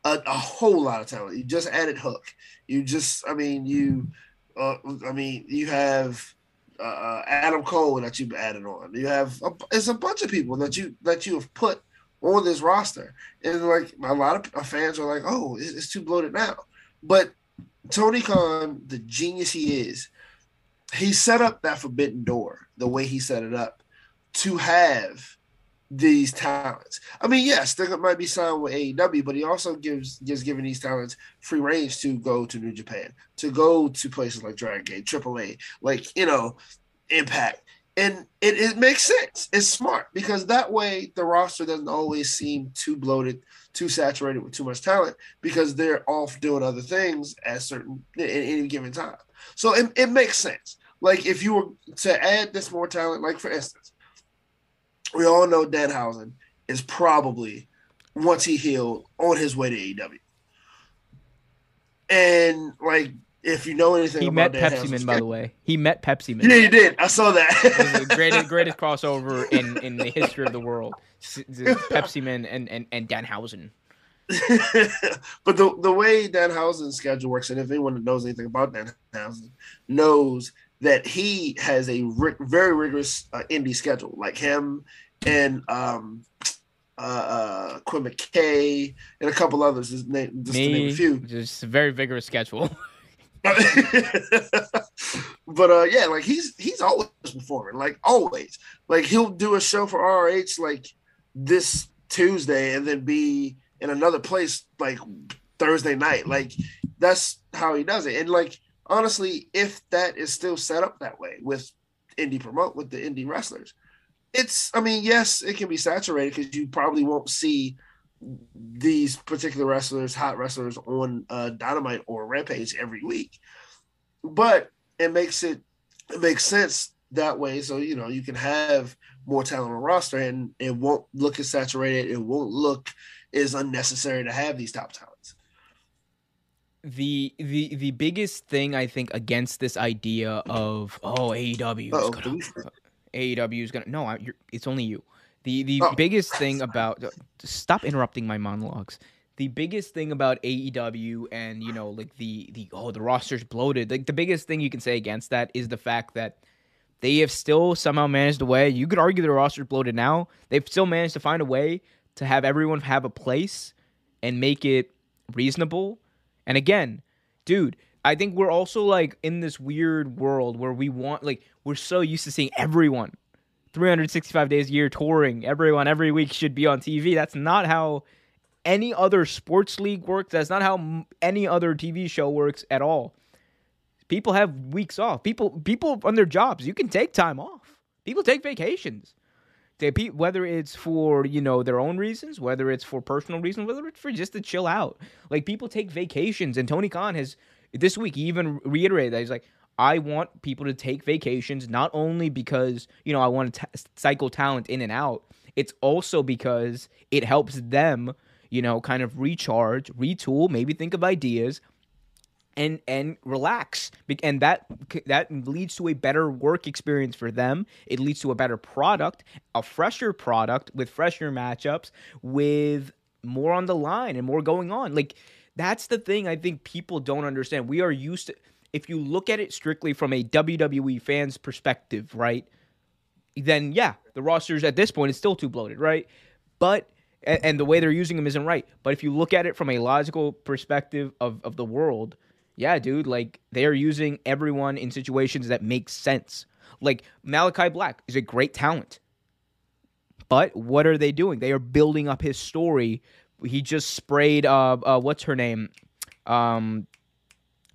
a, a whole lot of talent. You just added Hook. You just, I mean, you, uh, I mean, you have uh, uh, Adam Cole that you've added on. You have a, it's a bunch of people that you that you have put on this roster, and like a lot of fans are like, "Oh, it's too bloated now," but Tony Khan, the genius he is, he set up that forbidden door the way he set it up to have these talents. I mean, yes, they might be signed with AEW, but he also gives gives giving these talents free range to go to New Japan, to go to places like Dragon Gate, AAA, like you know, Impact. And it, it makes sense. It's smart because that way the roster doesn't always seem too bloated, too saturated with too much talent because they're off doing other things at certain at any given time. So it, it makes sense. Like if you were to add this more talent, like for instance, we all know Danhausen is probably once he healed on his way to AEW. And like if you know anything He about met Pepsi Man, by the way. He met Pepsi Man. Yeah, you did. I saw that. It was the greatest greatest crossover in in the history of the world. Pepsi Man and and and Danhausen. but the the way Danhausen's schedule works, and if anyone knows anything about Danhausen, knows that he has a ri- very rigorous uh, indie schedule, like him and um, uh, uh, Quinn McKay and a couple others. Just, name, just to name a few. just a very vigorous schedule. but uh yeah, like he's he's always performing, like always. Like he'll do a show for RH like this Tuesday and then be in another place like Thursday night. Like that's how he does it. And like honestly, if that is still set up that way with indie promote with the indie wrestlers, it's I mean, yes, it can be saturated because you probably won't see these particular wrestlers, hot wrestlers on uh, Dynamite or Rampage every week. But it makes it it makes sense that way. So you know you can have more talent on the roster, and it won't look as saturated. It won't look as unnecessary to have these top talents. the the the biggest thing I think against this idea of oh AEW is gonna AEW is gonna no I, you're, it's only you. The the Oh. biggest thing about stop interrupting my monologues. The biggest thing about AEW and you know like the the oh the roster's bloated. Like the biggest thing you can say against that is the fact that they have still somehow managed a way. You could argue the roster's bloated now. They've still managed to find a way to have everyone have a place and make it reasonable. And again, dude, I think we're also like in this weird world where we want like we're so used to seeing everyone 365 days a year touring. Everyone every week should be on TV. That's not how any other sports league works. That's not how any other TV show works at all. People have weeks off. People people on their jobs, you can take time off. People take vacations. They, whether it's for you know their own reasons, whether it's for personal reasons, whether it's for just to chill out. Like people take vacations, and Tony Khan has this week he even reiterated that he's like, I want people to take vacations not only because you know I want to t- cycle talent in and out. It's also because it helps them, you know, kind of recharge, retool, maybe think of ideas, and and relax. And that that leads to a better work experience for them. It leads to a better product a fresher product with fresher matchups with more on the line and more going on. Like that's the thing i think people don't understand. We are used to if you look at it strictly from a WWE fans perspective right then yeah the rosters at this point is still too bloated right but and, and the way they're using them isn't right but if you look at it from a logical perspective of, of the world yeah, dude, like they're using everyone in situations that make sense. Like Malachi Black is a great talent. But what are they doing? They are building up his story. He just sprayed uh, uh what's her name? Um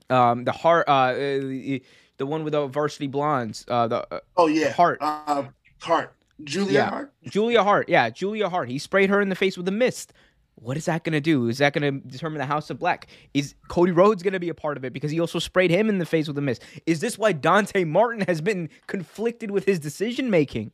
um the heart uh the one with the varsity blondes. Uh the uh, Oh yeah, Hart. Uh, Hart. Julia Yeah. Hart. Julia Hart. Yeah, Julia Hart. He sprayed her in the face with a mist. What is that going to do? Is that going to determine the House of Black? Is Cody Rhodes going to be a part of it because he also sprayed him in the face with a mist? Is this why Dante Martin has been conflicted with his decision making?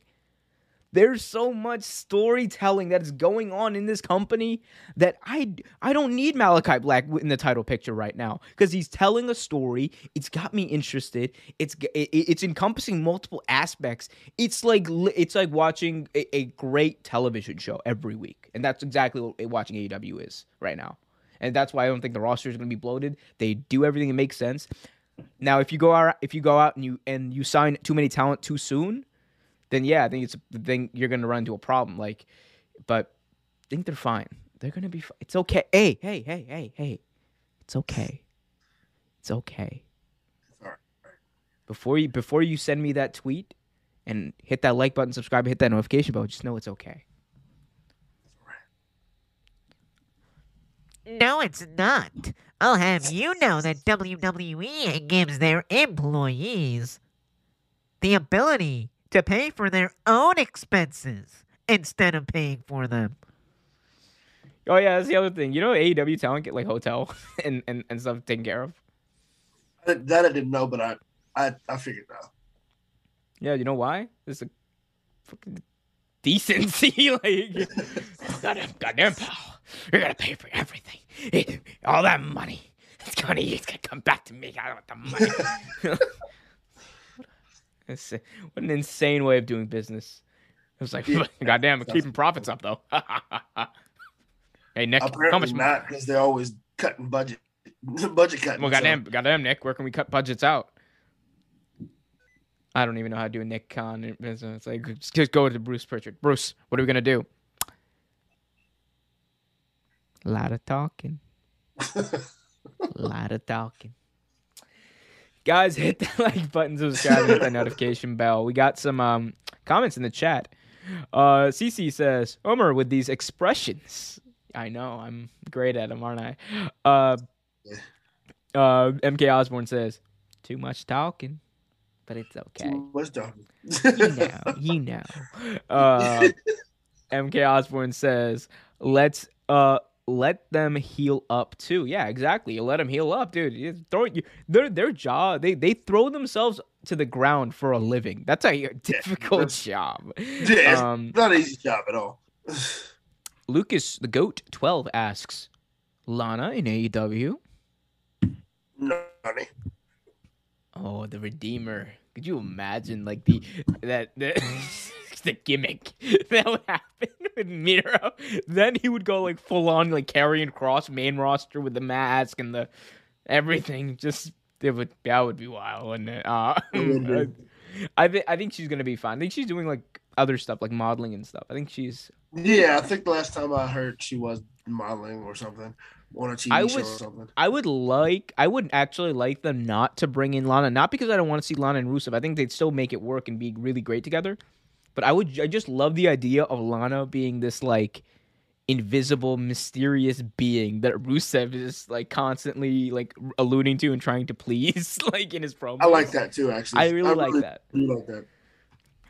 There's so much storytelling that is going on in this company that I I don't need Malachi Black in the title picture right now because he's telling a story. It's got me interested. It's it- it's encompassing multiple aspects. It's like it's like watching a, a great television show every week, and that's exactly what watching AEW is right now. And that's why I don't think the roster is going to be bloated. They do everything that makes sense. Now, if you go out, if you go out and you and you sign too many talent too soon, then yeah, I think it's the thing you're gonna run into a problem. Like, but I think they're fine. They're gonna be. Fi- it's okay. Hey, hey, hey, hey, hey. It's okay. It's okay. Before you before you send me that tweet and hit that like button, subscribe, hit that notification bell. Just know it's okay. No, it's not. I'll have you know that WWE gives their employees the ability to pay for their own expenses instead of paying for them. Oh yeah, that's the other thing. You know, AEW talent get like hotel and, and, and stuff taken care of. That that I didn't know, but I I, I figured out. Yeah, you know why? It's a fucking decency. like, goddamn, goddamn, pal. You're gonna pay for everything. It- all that money. It's gonna, it's gonna come back to me. I want the money. What an insane way of doing business. It was like, goddamn, I'm keeping profits up though. hey Nick, how Apparently much? not because they're always cutting budget budget cutting. Well, so- goddamn, goddamn, Nick, where can we cut budgets out? I don't even know how to do a Nick Khan. It's it's like just just go to Bruce Pritchard. Bruce, what are we gonna do? A lot of talking. A lot of talking. Guys, hit that like button, subscribe, hit that notification bell. We got some um, comments in the chat. Uh, CC says, Omer, with these expressions. I know, I'm great at them, aren't I? Uh, uh, MK Osborne says, too much talking, but it's okay. What's done? You know, you know. Uh, MK Osborne says, let's uh let them heal up too. Yeah, exactly. You let them heal up, dude. You throw you, their their job. They they throw themselves to the ground for a living. That's a difficult that's- job. Yeah, Um, not an easy job at all. Lucas the Goat twelve asks, Lana in AEW. No, honey. Oh, the Redeemer. Could you imagine like the that the, the gimmick that would happen Miro? Then he would go like full on like carrying cross main roster with the mask and the everything. Just it would that would be wild, wouldn't it? Uh, be. I think I think she's gonna be fine. I think she's doing like other stuff like modeling and stuff. I think she's Yeah, I think the last time I heard she was modeling or something on a TV I show or something. I would like I would actually like them not to bring in Lana, not because I don't want to see Lana and Rusev. I think they'd still make it work and be really great together. But I would I just love the idea of Lana being this like invisible, mysterious being that Rusev is like constantly like alluding to and trying to please, like in his promo. I like that too, actually. I really like that. do like that.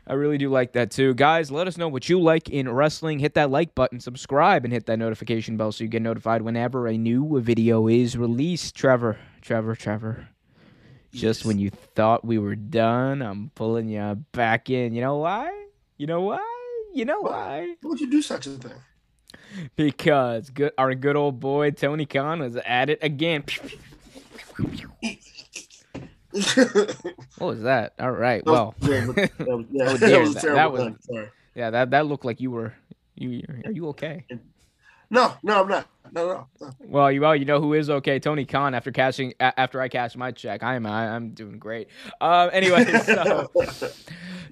I really do like that too. Guys, let us know what you like in wrestling. Hit that like button, subscribe, and hit that notification bell so you get notified whenever a new video is released. Trevor, Trevor, Trevor. Just Yes. when you thought we were done, I'm pulling you back in. You know why? You know why? You know why? Why would you do such a thing? Because good, our good old boy Tony Khan was at it again. What was that? All right. Well, yeah, that was- yeah, Oh, that was a that- terrible that was- thing. Sorry. yeah, that that looked like you were. You are you okay? No, no, I'm not. No, no, no. Well, you well, you know who is okay? Tony Khan. After cashing, after I cashed my check, I am I, I'm doing great. Um, anyway, so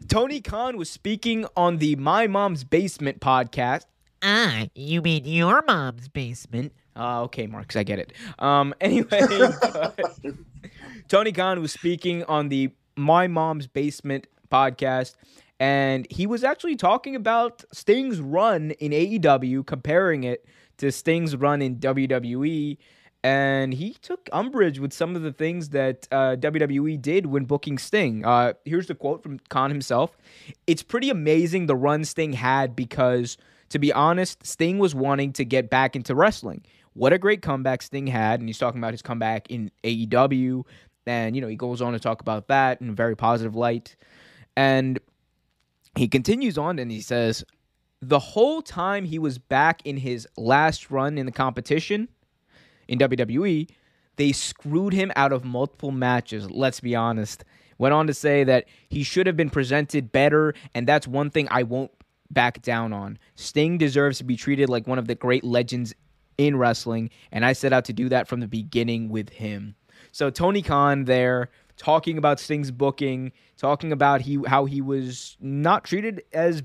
Tony Khan was speaking on the My Mom's Basement podcast. Ah, you mean your mom's basement? Uh, okay, Marcus, I get it. Um, anyway, Tony Khan was speaking on the My Mom's Basement podcast, and he was actually talking about Sting's run in AEW, comparing it to Sting's run in WWE. And he took umbrage with some of the things that uh, WWE did when booking Sting. Uh, here's the quote from Khan himself It's pretty amazing the run Sting had because, to be honest, Sting was wanting to get back into wrestling. What a great comeback Sting had. And he's talking about his comeback in AEW. And, you know, he goes on to talk about that in a very positive light. And he continues on and he says, the whole time he was back in his last run in the competition in WWE, they screwed him out of multiple matches. Let's be honest. Went on to say that he should have been presented better, and that's one thing I won't back down on. Sting deserves to be treated like one of the great legends in wrestling, and I set out to do that from the beginning with him. So Tony Khan there talking about Sting's booking, talking about he how he was not treated as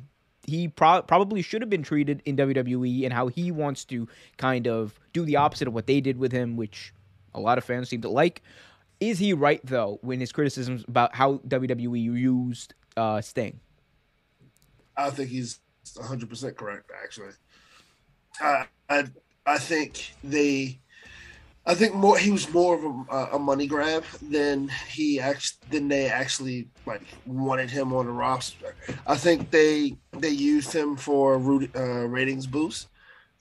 he pro- probably should have been treated in WWE and how he wants to kind of do the opposite of what they did with him, which a lot of fans seem to like. Is he right though when his criticisms about how WWE used uh, Sting? I think he's 100 percent correct. Actually, I, I I think they, I think more he was more of a, a money grab than he actually than they actually like wanted him on the roster. I think they they used him for root- uh, ratings boost,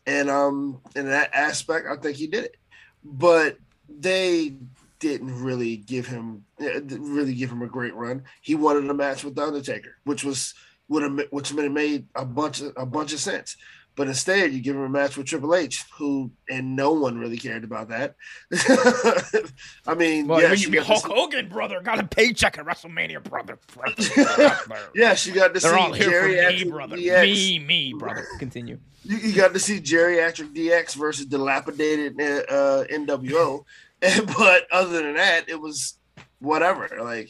and um in that aspect, I think he did it, but they didn't really give him didn't really give him a great run. He wanted a match with the Undertaker, which was would have which made a bunch of a bunch of sense. But instead, you give him a match with Triple H, who and no one really cared about that. I mean, Well, yes, you you be got to Hulk Hogan, brother, got a paycheck at WrestleMania, brother. Yes, you got to They're see all here for me, brother. DX. Me, me, brother. Continue. You, you got to see geriatric DX versus dilapidated uh, NWO, and, but other than that, it was whatever. Like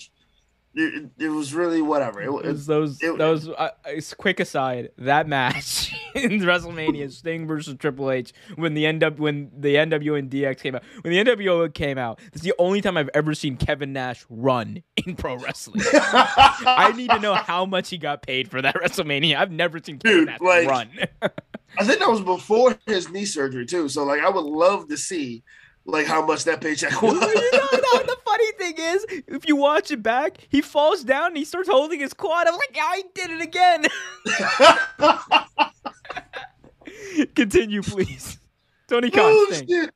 it, it was really whatever. It, It was those it- those uh, quick aside that match in WrestleMania Sting versus Triple H when the end up when the NWO and DX came out when the NWO came out it's the only time I've ever seen Kevin Nash run in pro wrestling I need to know how much he got paid for that WrestleMania I've never seen Kevin Dude, Nash like- run I think that was before his knee surgery too. So like, I would love to see like how much that paycheck was. you know, no, the funny thing is, if you watch it back, he falls down and he starts holding his quad. I'm like, I did it again. Continue, please. Tony Khan Oh,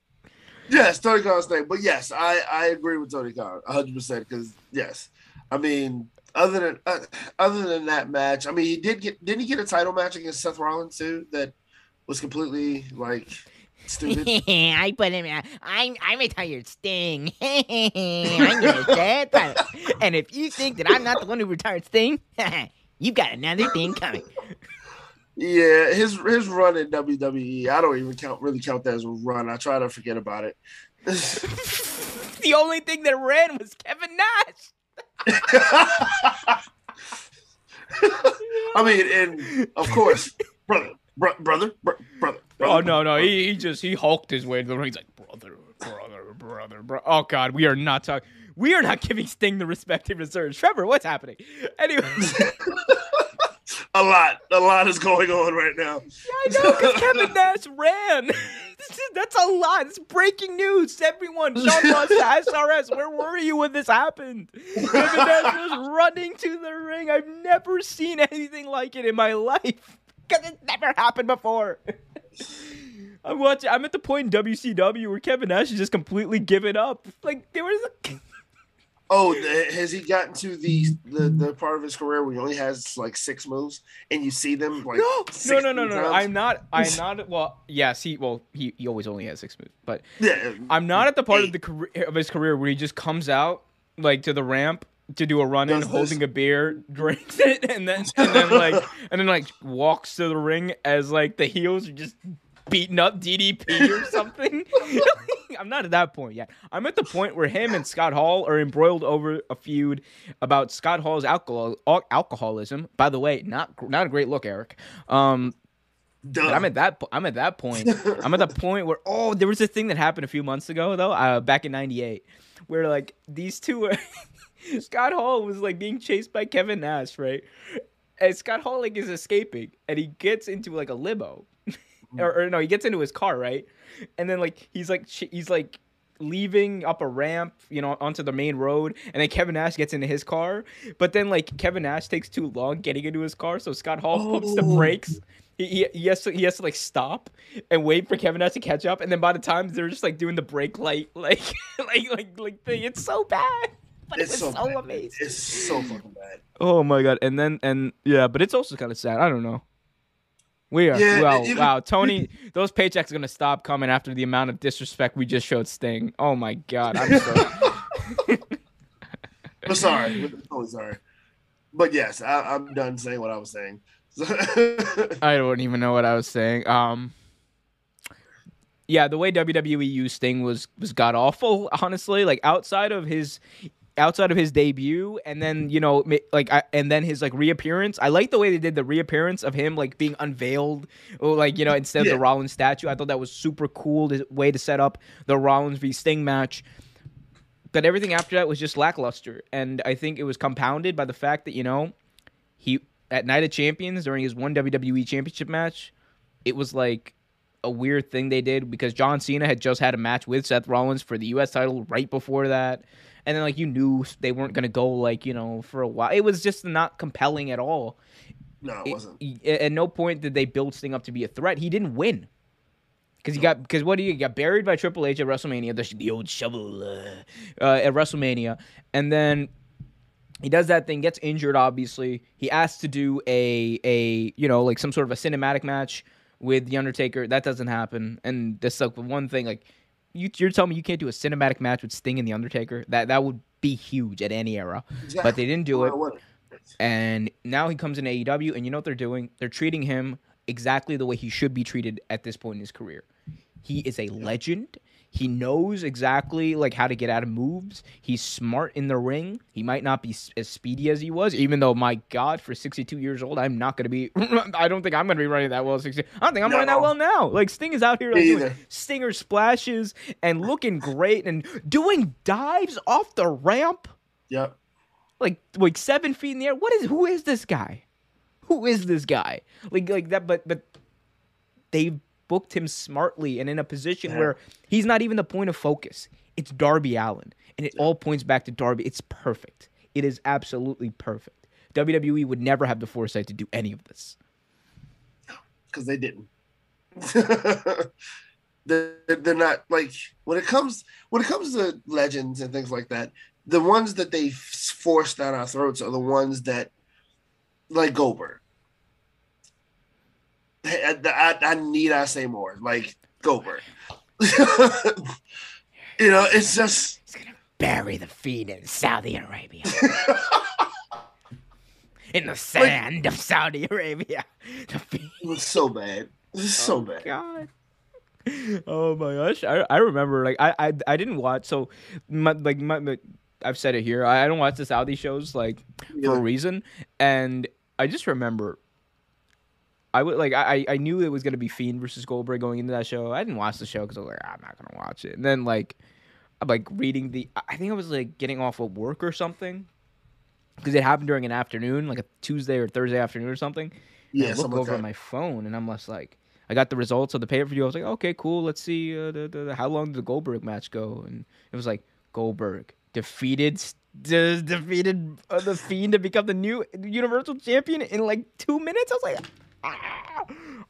Yes, Tony Khan's thing. But yes, I, I agree with Tony Khan 100% because, yes. I mean, other than uh, other than that match, I mean, he did get didn't he get a title match against Seth Rollins too? That was completely like stupid. I put him. out. I'm I'm retired Sting. I'm say. And if you think that I'm not the one who retired Sting, you've got another thing coming. yeah, his his run in WWE, I don't even count really count that as a run. I try to forget about it. the only thing that ran was Kevin Nash. I mean, and of course, brother, bro- brother, bro- brother. Oh no, no, he, he just he hulked his way to the ring. He's like, brother, brother, brother, bro. Oh god, we are not talking. We are not giving Sting the respect he deserves. Trevor, what's happening? Anyway, a lot, a lot is going on right now. Yeah, I know because Kevin Nash ran. is, That's a lot. It's breaking news. Everyone, Sean Ross to SRS. Where were you when this happened? Kevin Nash was running to the ring. I've never seen anything like it in my life because it's never happened before. I'm watching. I'm at the point in WCW where Kevin Nash is just completely given up. Like there was a. Oh, the, has he gotten to the, the the part of his career where he only has like six moves, and you see them like No, no, 16 no, no, no. I'm not. I'm not. Well, yes, he. Well, he, he always only has six moves, but Yeah, I'm not at the part of the career of his career where he just comes out like to the ramp to do a run in, holding a beer, drinks it, and then and then like and then like walks to the ring as like the heels are just beating up DDP or something. I'm not at that point yet. I'm at the point where him and Scott Hall are embroiled over a feud about Scott Hall's alcohol alcoholism. By the way, not not a great look, Eric. Um, but I'm at that. I'm at that point. I'm at the point where oh, there was a thing that happened a few months ago though, uh, back in '98, where like these two, were Scott Hall was like being chased by Kevin Nash, right? And Scott Hall like is escaping, and he gets into like a limo, mm. or, or no, he gets into his car, right? And then like he's like ch- he's like leaving up a ramp, you know, onto the main road, and then Kevin Nash gets into his car, but then like Kevin Nash takes too long getting into his car, so Scott Hall pumps the Oh. brakes. He, he, he has to he has to like stop and wait for Kevin Nash to catch up, and then by the time they're just like doing the brake light like like like like thing, it's so bad, but it's it was so, bad. amazing. It's so fucking bad. Oh my god! And then and yeah, but it's also kind of sad. I don't know. We are Yeah, well, you- wow, Tony. Those paychecks are gonna stop coming after the amount of disrespect we just showed Sting. Oh my god, I'm sorry. But sorry, I'm totally sorry. But yes, I, I'm done saying what I was saying. I don't even know what I was saying. Um, yeah, the way WWE used Sting was was god awful. Honestly, like outside of his outside of his debut and then mm-hmm. you know like I, and then his like reappearance. I like the way they did the reappearance of him like being unveiled or like you know instead of the rollins statue. I thought that was super cool the way to set up the rollins v sting match. But everything after that was just lackluster and i think it was compounded by the fact that you know he at night of champions during his one wwe championship match it was like a weird thing they did because john cena had just had a match with seth rollins for the us title right before that and then like you knew they weren't going to go like you know for a while it was just not compelling at all no, it it- wasn't. at no point did they build Sting up to be a threat. He didn't win because he got because what do you got buried by Triple H at WrestleMania, the, the old shovel uh, uh, at WrestleMania, and then he does that thing, gets injured. Obviously, he asked to do a a you know like some sort of a cinematic match with the Undertaker. That doesn't happen, and that's like the one thing like. You, you're telling me you can't do a cinematic match with Sting and the Undertaker? That that would be huge at any era, but they didn't do it. And now he comes in AEW, and you know what they're doing? They're treating him exactly the way he should be treated at this point in his career. He is a legend. He knows exactly like how to get out of moves. He's smart in the ring. He might not be as speedy as he was, even though my God, for 62 years old, I'm not gonna be. I don't think I'm gonna be running that well. at 60. I don't think I'm running that well now. Like Sting is out here like, doing stinger splashes and looking great and doing dives off the ramp Yep. like like seven feet in the air. What is who is this guy? Who is this guy? Like like that, but but they booked him smartly and in a position Yeah. where he's not even the point of focus. It's Darby Allin, and it all points back to Darby. It's perfect. It is absolutely perfect. WWE would never have the foresight to do any of this. because they didn't. they're, they're not like when it comes when it comes to legends and things like that. The ones that they force down our throats are the ones that, like Goldberg. I, I, I need I say more like Goldberg. you know, it's just He's gonna bury the feet in Saudi Arabia. in the sand of Saudi Arabia. The feet. it was so bad. It's so Oh, bad. God. Oh my gosh, I, I remember like I, I I didn't watch so my, like my, my- I've said it here I, I don't watch the Saudi shows like for a reason and I just remember I would like I I knew it was gonna be Fiend versus Goldberg going into that show I didn't watch the show because I was like I'm not gonna watch it and then like I'm like reading the I think I was like getting off of work or something because it happened during an afternoon like a Tuesday or Thursday afternoon or something and Yeah, I look like over at my phone and I'm just like, I got the results of the pay per view. I was like, okay, cool. Let's see uh, the, the, how long did the Goldberg match go, and it was like Goldberg defeated de- defeated uh, the Fiend to become the new Universal Champion in like two minutes. I was like, ah!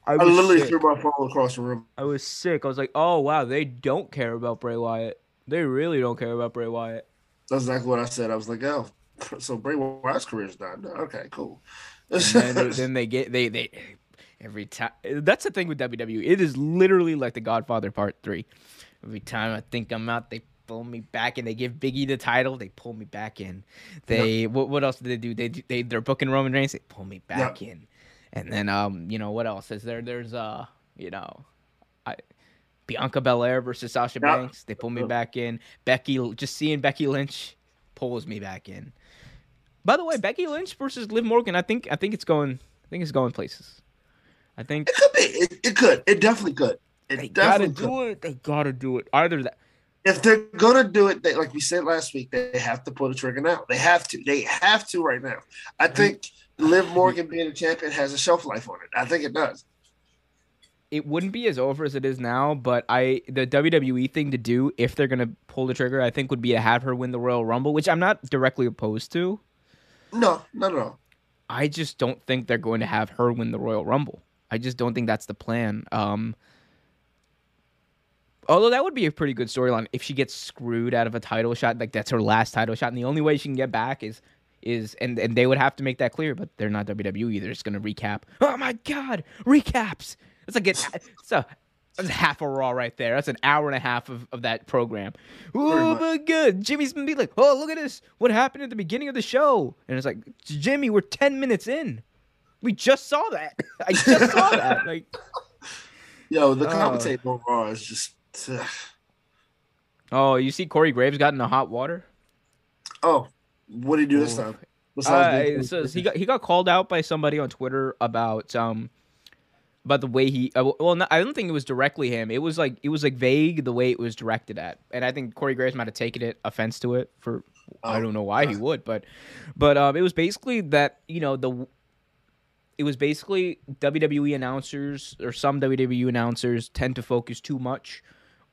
I I literally sick. threw my phone across the room. I was sick. I was like, oh wow, they don't care about Bray Wyatt. They really don't care about Bray Wyatt. That's exactly what I said. I was like, oh, so Bray Wyatt's career's done. Okay, cool. And then, then they get they they every time. That's the thing with WWE. It is literally like The Godfather Part Three. Every time I think I'm out, they pull me back, and they give Biggie the title. They pull me back in. They what what else do they do? They do- they they're booking Roman Reigns. They pull me back in. And then um you know what else is there? There's uh you know. I, Bianca Belair versus Sasha Yeah. Banks. They pull me back in. Becky, just seeing Becky Lynch pulls me back in. By the way, Becky Lynch versus Liv Morgan. I think I think it's going. I think it's going places. I think It could be. It, it could. It definitely could. It they gotta definitely could. do it. They gotta do it. Either that. If they're gonna do it, they, like we said last week, they have to pull the trigger now. They have to. They have to right now. I think Liv Morgan being a champion has a shelf life on it. I think it does. It wouldn't be as over as it is now, but I the WWE thing to do if they're gonna pull the trigger, I think would be to have her win the Royal Rumble, which I'm not directly opposed to. No, not at all. I just don't think they're going to have her win the Royal Rumble. I just don't think that's the plan. Um, although that would be a pretty good storyline if she gets screwed out of a title shot, like that's her last title shot, and the only way she can get back is is and and they would have to make that clear, but they're not WWE. They're just gonna recap. Oh my god, recaps! It's like it, it's a that's half a Raw right there. That's an hour and a half of, of that program. Oh my god. Jimmy's gonna be like, oh look at this. What happened at the beginning of the show? And it's like, Jimmy, we're ten minutes in. We just saw that. I just saw that. Like, Yo, the uh, commentating on Raw is just. ugh. oh, you see Corey Graves got in the hot water. Oh, what did he do this time? Uh, Besides being- says he got he got called out by somebody on Twitter about um about the way he uh, well no, I don't think it was directly him. It was like it was like vague the way it was directed at, and I think Corey Graves might have taken it offense to it for I Oh, don't know why he would, but but um it was basically that you know the it was basically WWE announcers or some WWE announcers tend to focus too much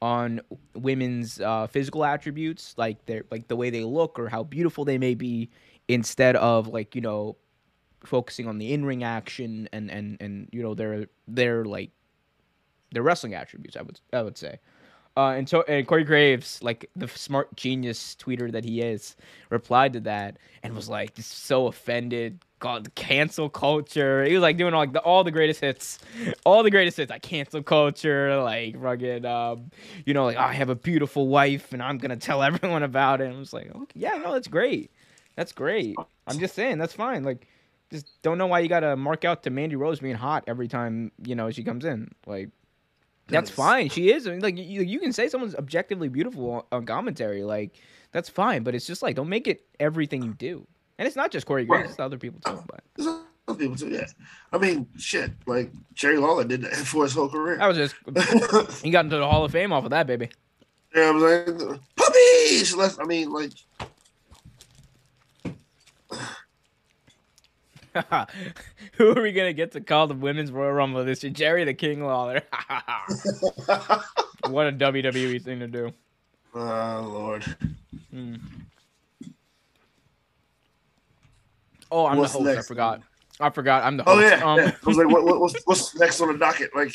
on women's uh, physical attributes, like their like the way they look or how beautiful they may be, instead of like you know focusing on the in ring action and and and you know their their like their wrestling attributes. I would I would say. Uh, and so and Corey Graves, like the smart genius tweeter that he is, replied to that and was like just so offended. God, cancel culture. He was like doing all, like the, all the greatest hits, all the greatest hits. Like cancel culture, like rugged. Um, you know, like oh, I have a beautiful wife and I'm gonna tell everyone about it. And I was like, okay, yeah, no, that's great. That's great. I'm just saying that's fine. Like, just don't know why you gotta mark out to Mandy Rose being hot every time you know she comes in. Like, that's Yes. fine. She is. I mean, like you, you can say someone's objectively beautiful on, on commentary. Like that's fine. But it's just like don't make it everything you do. And it's not just Corey Graves; Right. it's other people too. But There's other people too, yeah. I mean, shit. Like Jerry Lawler did that for his whole career. I was just he got into the Hall of Fame off of that baby. Yeah, I'm like puppies. Let's. I mean, like Who are we gonna get to call the women's Royal Rumble this year? Jerry the King Lawler. what a WWE thing to do. oh lord. Hmm. Oh, I'm What's the host. next? I forgot. I forgot. I'm the Oh host. yeah. Um, yeah. I was like, what, what, what's, what's next on the docket? Like,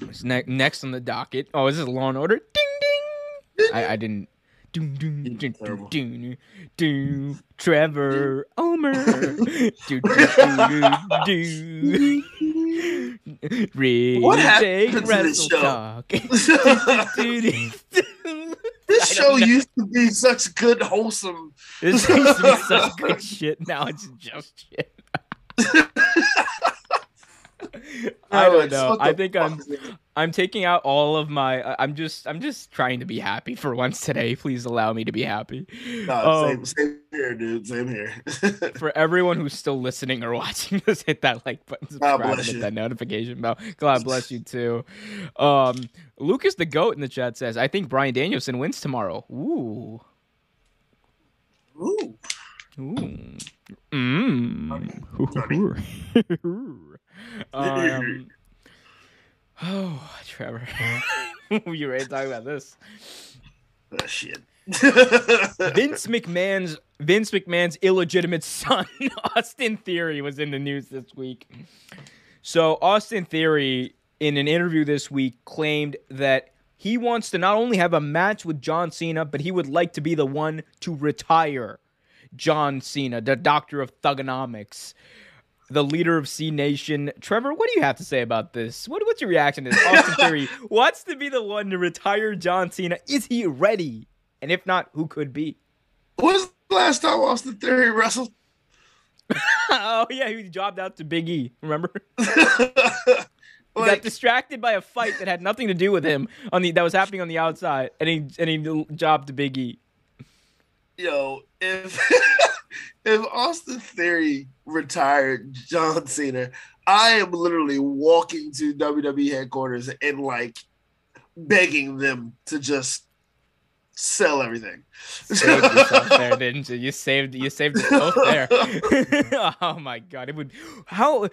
It's ne- next on the docket. Oh, is this Law and Order? Ding ding. I, I didn't. You're doom, terrible. doom, doom, doom. Trevor Omer. do, do, do, do, do. Really What happened to this show? talk. This show know. used to be such good, wholesome. This used to be such good shit. Now it's just shit. I don't know. I think I'm I'm taking out all of my. I- I'm just I'm just trying to be happy for once today. Please allow me to be happy. No, Um, same, same here, dude. Same here. for everyone who's still listening or watching, just hit that like button, God subscribe, and bless hit you. that notification bell. God bless you too. Um, Lucas the goat in the chat says, "I think Bryan Danielson wins tomorrow." Ooh, Ooh. ooh, mmm. Um, Oh, Trevor. you ready to talk about this? Oh, shit. Vince McMahon's Vince McMahon's illegitimate son, Austin Theory, was in the news this week. So Austin Theory, in an interview this week, claimed that he wants to not only have a match with John Cena, but he would like to be the one to retire John Cena, the doctor of Thuganomics, the leader of Cenation. Trevor, what do you have to say about this? What, what's your reaction to this? Austin Theory wants to be the one to retire John Cena. Is he ready? And if not, who could be? When's the last time Austin Theory wrestled? oh yeah, he jobbed out to Big E. Remember? He got distracted by a fight that had nothing to do with him on the that was happening on the outside, and he and he jobbed to Big E. yo, if if Austin Theory retired John Cena, I am literally walking to WWE headquarters and like begging them to just sell everything. Saved yourself there, didn't you? You saved you saved both there. oh my god, it would how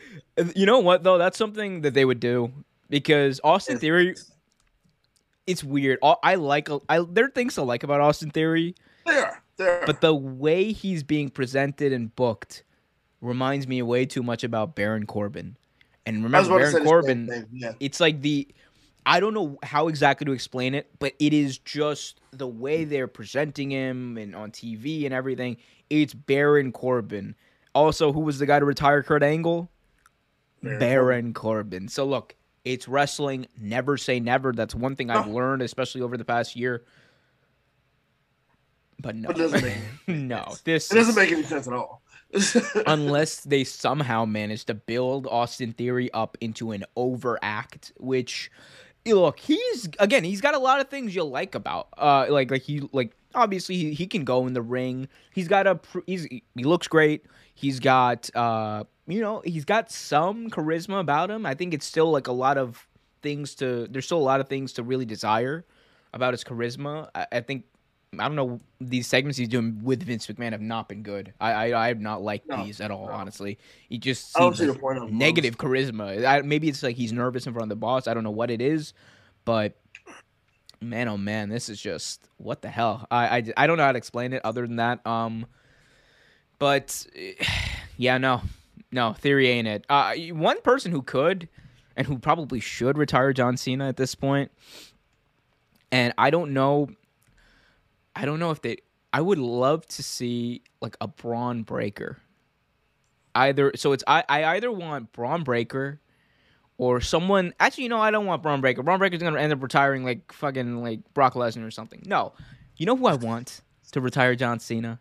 you know what though? That's something that they would do because Austin Theory. It's weird. I like I there are things I like about Austin Theory. There, But the way he's being presented and booked reminds me way too much about Baron Corbin. And remember, about to say Baron Corbin, yeah. it's like the I don't know how exactly to explain it, but it is just the way they're presenting him and on TV and everything. It's Baron Corbin. Also, who was the guy to retire Kurt Angle? Baron Baron Corbin. So look, it's wrestling. Never say never. That's one thing I've learned, especially over the past year. But no, It doesn't make- no. This It doesn't make any sense at all. unless they somehow manage to build Austin Theory up into an overact, which look, he's again, he's got a lot of things you'll like about uh like like he like obviously he, he can go in the ring. He's got a he's he looks great. He's got uh you know, he's got some charisma about him. I think it's still like a lot of things to there's still a lot of things to really desire about his charisma. I, I think I don't know. These segments he's doing with Vince McMahon have not been good. I I, I have not liked No, these at all. no. Honestly, he just seems like the point of them. negative charisma. I, maybe it's like he's nervous in front of the boss. I don't know what it is, but man, oh man, this is just what the hell. I I, I don't know how to explain it other than that. Um, but yeah, no, no theory ain't it. Uh, one person who could and who probably should retire John Cena at this point, and I don't know. I don't know if they. I would love to see like a Bron Breakker. Either so it's I, I either want Bron Breakker or someone actually you know I don't want Bron Breakker. Bron Breakker's gonna end up retiring like fucking like Brock Lesnar or something. No. You know who I want to retire John Cena?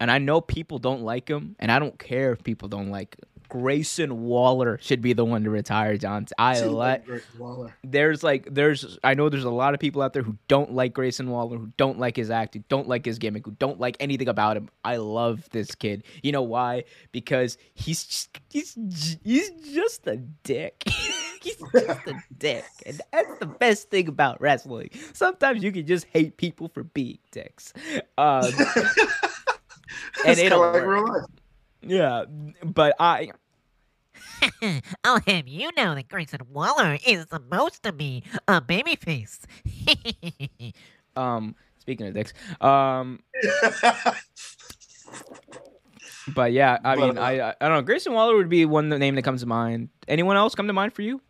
And I know people don't like him, and I don't care if people don't like him. Grayson Waller should be the one to retire John. I like Waller. there's like there's I know there's a lot of people out there who don't like Grayson Waller, who don't like his act, who don't like his gimmick, who don't like anything about him. I love this kid. You know why? Because he's just, he's he's just a dick. he's just a dick, and that's the best thing about wrestling. Sometimes you can just hate people for being dicks. Um, It's it'll like work. Real life. yeah, but I I'll have you know that Grayson Waller is supposed to be a babyface. um speaking of dicks um But yeah, I mean, uh, I I don't know. Grayson Waller would be one name that comes to mind. Anyone else come to mind for you?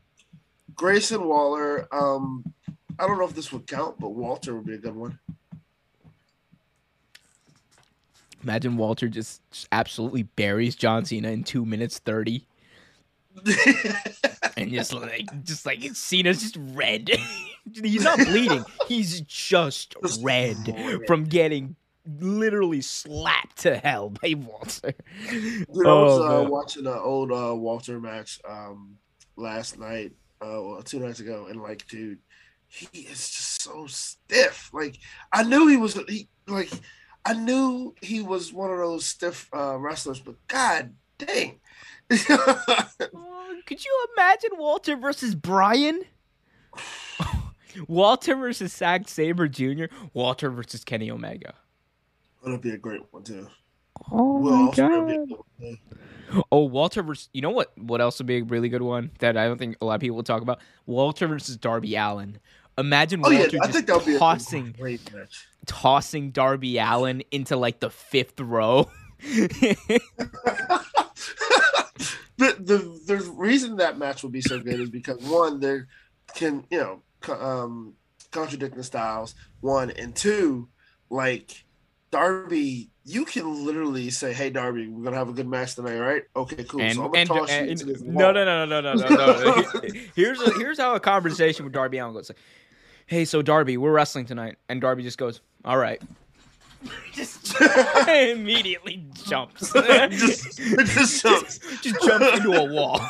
Grayson Waller. Um, I don't know if this would count, but Walter would be a good one. Imagine Walter just, absolutely buries John Cena in two minutes thirty, and just like just like Cena's just red. He's not bleeding. He's just red. from getting literally slapped to hell by Walter. Dude, I was Oh, uh, watching an old uh, Walter match um, last night, uh, well, two nights ago, and like, dude, he is just so stiff. Like, I knew he was he like, I knew he was one of those stiff uh, wrestlers, but god dang, Oh, Could you imagine Walter versus Bryan? Walter versus Zack Sabre Jr. Walter versus Kenny Omega. that'd be a great one too. Oh will my also be a god. good one. Oh, Walter versus. You know what? What else would be a really good one that I don't think a lot of people will talk about? Walter versus Darby Allin. Imagine Oh Walter yeah, I just think that'll be a tossing, great match. Tossing Darby Allin into like the fifth row. the, the the reason that match will be so good is because one, there can you know co- um, contradicting styles. One and two, like Darby, you can literally say, "Hey, Darby, we're gonna have a good match tonight, right? Okay, cool. and, so I'm gonna and, toss you and- into this wall." no, no, no, no, no, no, no. here's a, here's how a conversation with Darby Allin goes. Like, hey, so Darby, we're wrestling tonight, and Darby just goes, "All right." just immediately jumps. just, just jumps. just jumps into a wall.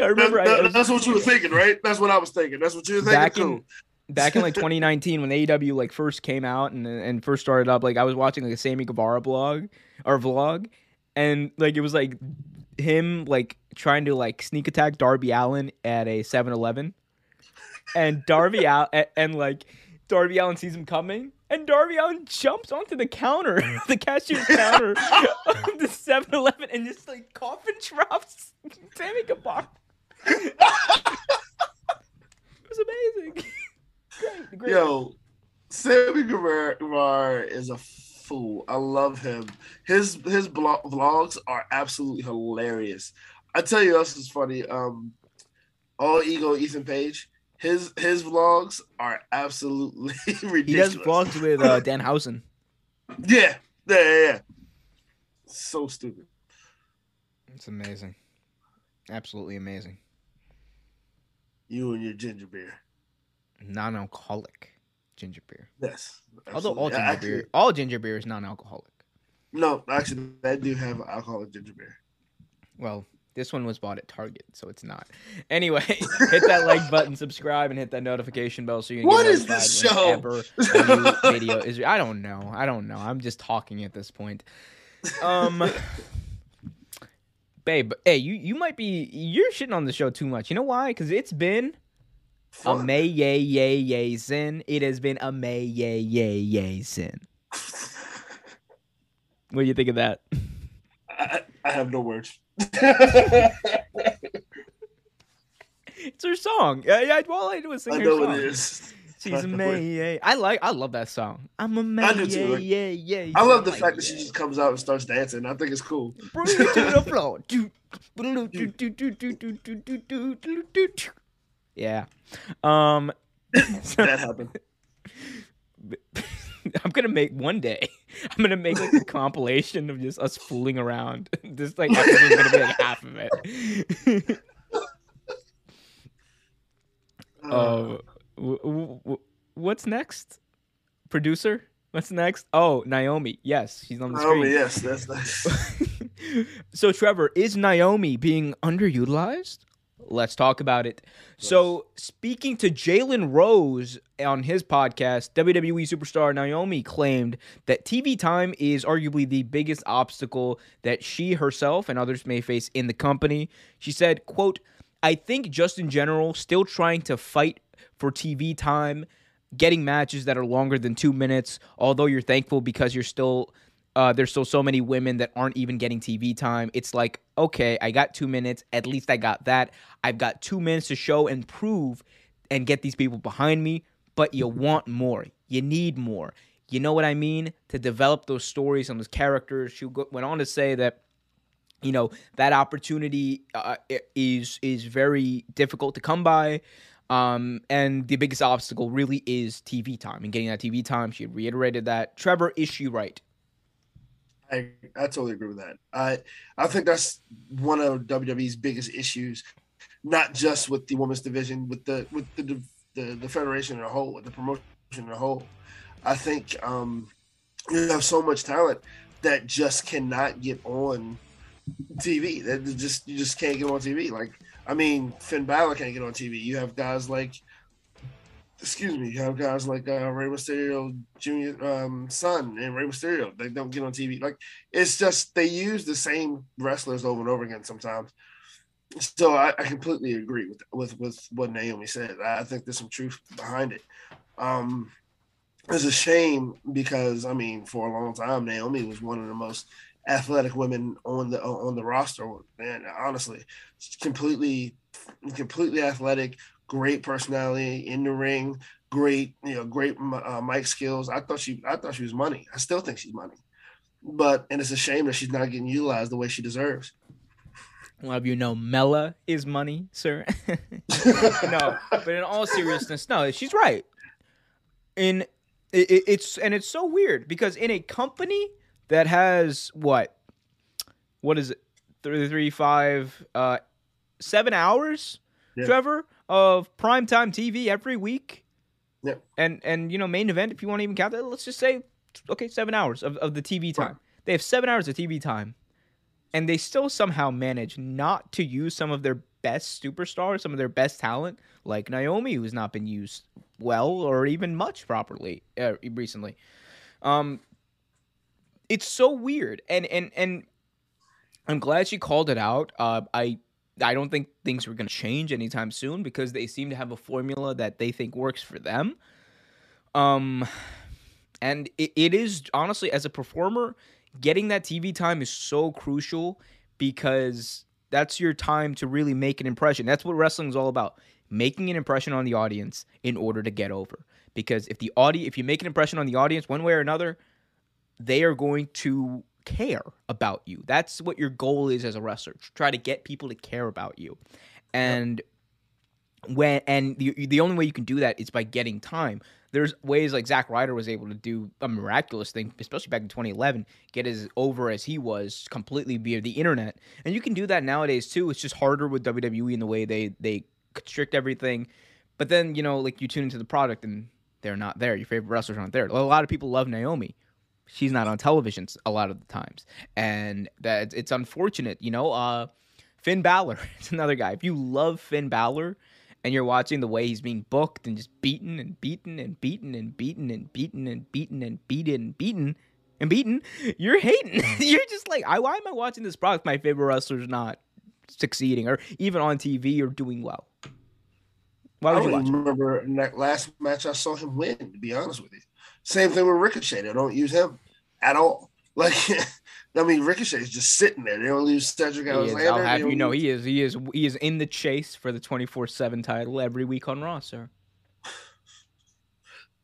I remember That- I, I was- that's what you were thinking, right? That's what I was thinking. That's what you were thinking. back cool. in back in like 2019 when AEW like first came out and and first started up. Like I was watching like a Sammy Guevara blog or vlog, and like it was like him like trying to like sneak attack Darby Allin at a 7-Eleven, and Darby Al and, and like Darby Allin sees him coming. And Darby Allin jumps onto the counter, the cashier's counter of the 7-Eleven, and just like coffin drops Sammy Guevara. it was amazing. great, great. Yo, Sammy Guevara is a fool. I love him. His his blog, vlogs are absolutely hilarious. I tell you, else is funny. Um, all ego Ethan Page. His his vlogs are absolutely ridiculous. he does vlogs with uh, Danhausen. Yeah, yeah, yeah, yeah. So stupid. It's amazing, absolutely amazing. You and your ginger beer. Non-alcoholic ginger beer. Yes. Although all ginger Actually- beer, all ginger beer is non-alcoholic. No, actually, they do have alcoholic ginger beer. Well, this one was bought at Target, so it's not. Anyway, hit that like button, subscribe, and hit that notification bell so you can What get is this show? whenever a new video is. I don't know. I don't know. I'm just talking at this point. Um, babe, hey, you you might be you're shitting on the show too much. You know why? Because it's been a may yay yay yay sin. It has been a may yay yay yay sin. What do you think of that? I, I have no words. it's her song. Yeah, yeah. All I do is sing I know song. it is. She's a May. I like. I love that song. I'm a man. I do too. Like, yeah, yeah, yeah. I love the like, fact that she just comes out and starts dancing. I think it's cool. Bring it to the floor. Yeah. Um. that happened. I'm gonna make one day. I'm gonna make like a compilation of just us fooling around. This like episode's gonna be like half of it. Uh, Oh, w- w- w- what's next? Producer, what's next? Oh, Naomi. Yes, she's on the Naomi, screen. yes, that's nice. so, Trevor, is Naomi being underutilized? Let's talk about it. So, speaking to Jalen Rose on his podcast, WWE superstar Naomi claimed that TV time is arguably the biggest obstacle that she herself and others may face in the company. She said, quote, I think just in general, still trying to fight for TV time, getting matches that are longer than two minutes, although you're thankful because you're still uh, there's still so many women that aren't even getting TV time. It's like, okay, I got two minutes. At least I got that. I've got two minutes to show and prove and get these people behind me. But you want more. You need more. You know what I mean? To develop those stories and those characters. She went on to say that you know that opportunity uh, is is very difficult to come by um and the biggest obstacle really is tv time and getting that tv time she reiterated that trevor is she right I, I totally agree with that. I I think that's one of WWE's biggest issues, not just with the women's division, with the with the the, the federation in a whole, with the promotion in a whole. I think um, you have so much talent that just cannot get on TV. That just you just can't get on TV. Like I mean, Finn Balor can't get on TV. You have guys like excuse me, you have guys like uh, Rey Mysterio Jr. Um, son and Rey Mysterio. They don't get on TV. Like it's just they use the same wrestlers over and over again sometimes. So I, I completely agree with with with what Naomi said. I think there's some truth behind it. Um, it's a shame because I mean, for a long time, Naomi was one of the most athletic women on the on the roster. And honestly, completely, completely athletic, great personality in the ring, great, you know, great uh, mic skills. I thought she, I thought she was money. I still think she's money, but and it's a shame that she's not getting utilized the way she deserves. A lot of you know Mella is money, sir. no, but in all seriousness, no, she's right. In it, it's and it's so weird because in a company that has what, what is it, three, three, five, uh, seven hours, yeah. Trevor of primetime TV every week. Yeah. And and you know main event if you want to even count that, let's just say okay seven hours of, of the TV time. Right. They have seven hours of TV time and they still somehow manage not to use some of their best superstars, some of their best talent, like Naomi, who's not been used well or even much properly uh, recently. Um, it's so weird, and and and I'm glad she called it out. Uh, I I don't think things are going to change anytime soon because they seem to have a formula that they think works for them. Um, and it, it is honestly as a performer getting that TV time is so crucial because that's your time to really make an impression. That's what wrestling is all about. Making an impression on the audience in order to get over. Because if the audience if you make an impression on the audience one way or another, they are going to care about you. That's what your goal is as a wrestler. Try to get people to care about you. And yep. when and the the only way you can do that is by getting time there's ways like Zack Ryder was able to do a miraculous thing, especially back in 2011, get as over as he was completely via the internet. And you can do that nowadays too. It's just harder with WWE in the way they they constrict everything. But then you know, like you tune into the product and they're not there. Your favorite wrestlers aren't there. A lot of people love Naomi. She's not on television a lot of the times, and that it's unfortunate. You know, uh, Finn Balor is another guy. If you love Finn Balor and you're watching the way he's being booked and just beaten and beaten and beaten and beaten and beaten and beaten and beaten and beaten and beaten, you're hating. you're just like, I, why am I watching this product? My favorite wrestler's not succeeding or even on TV or doing well. Why would I you remember that last match I saw him win. To be honest with you, same thing with Ricochet. They don't use him at all. Like I mean, Ricochet is just sitting there. They don't use Cedric Alexander. I'll have you know, he is. He is. He is in the chase for the twenty four seven title every week on Raw, sir.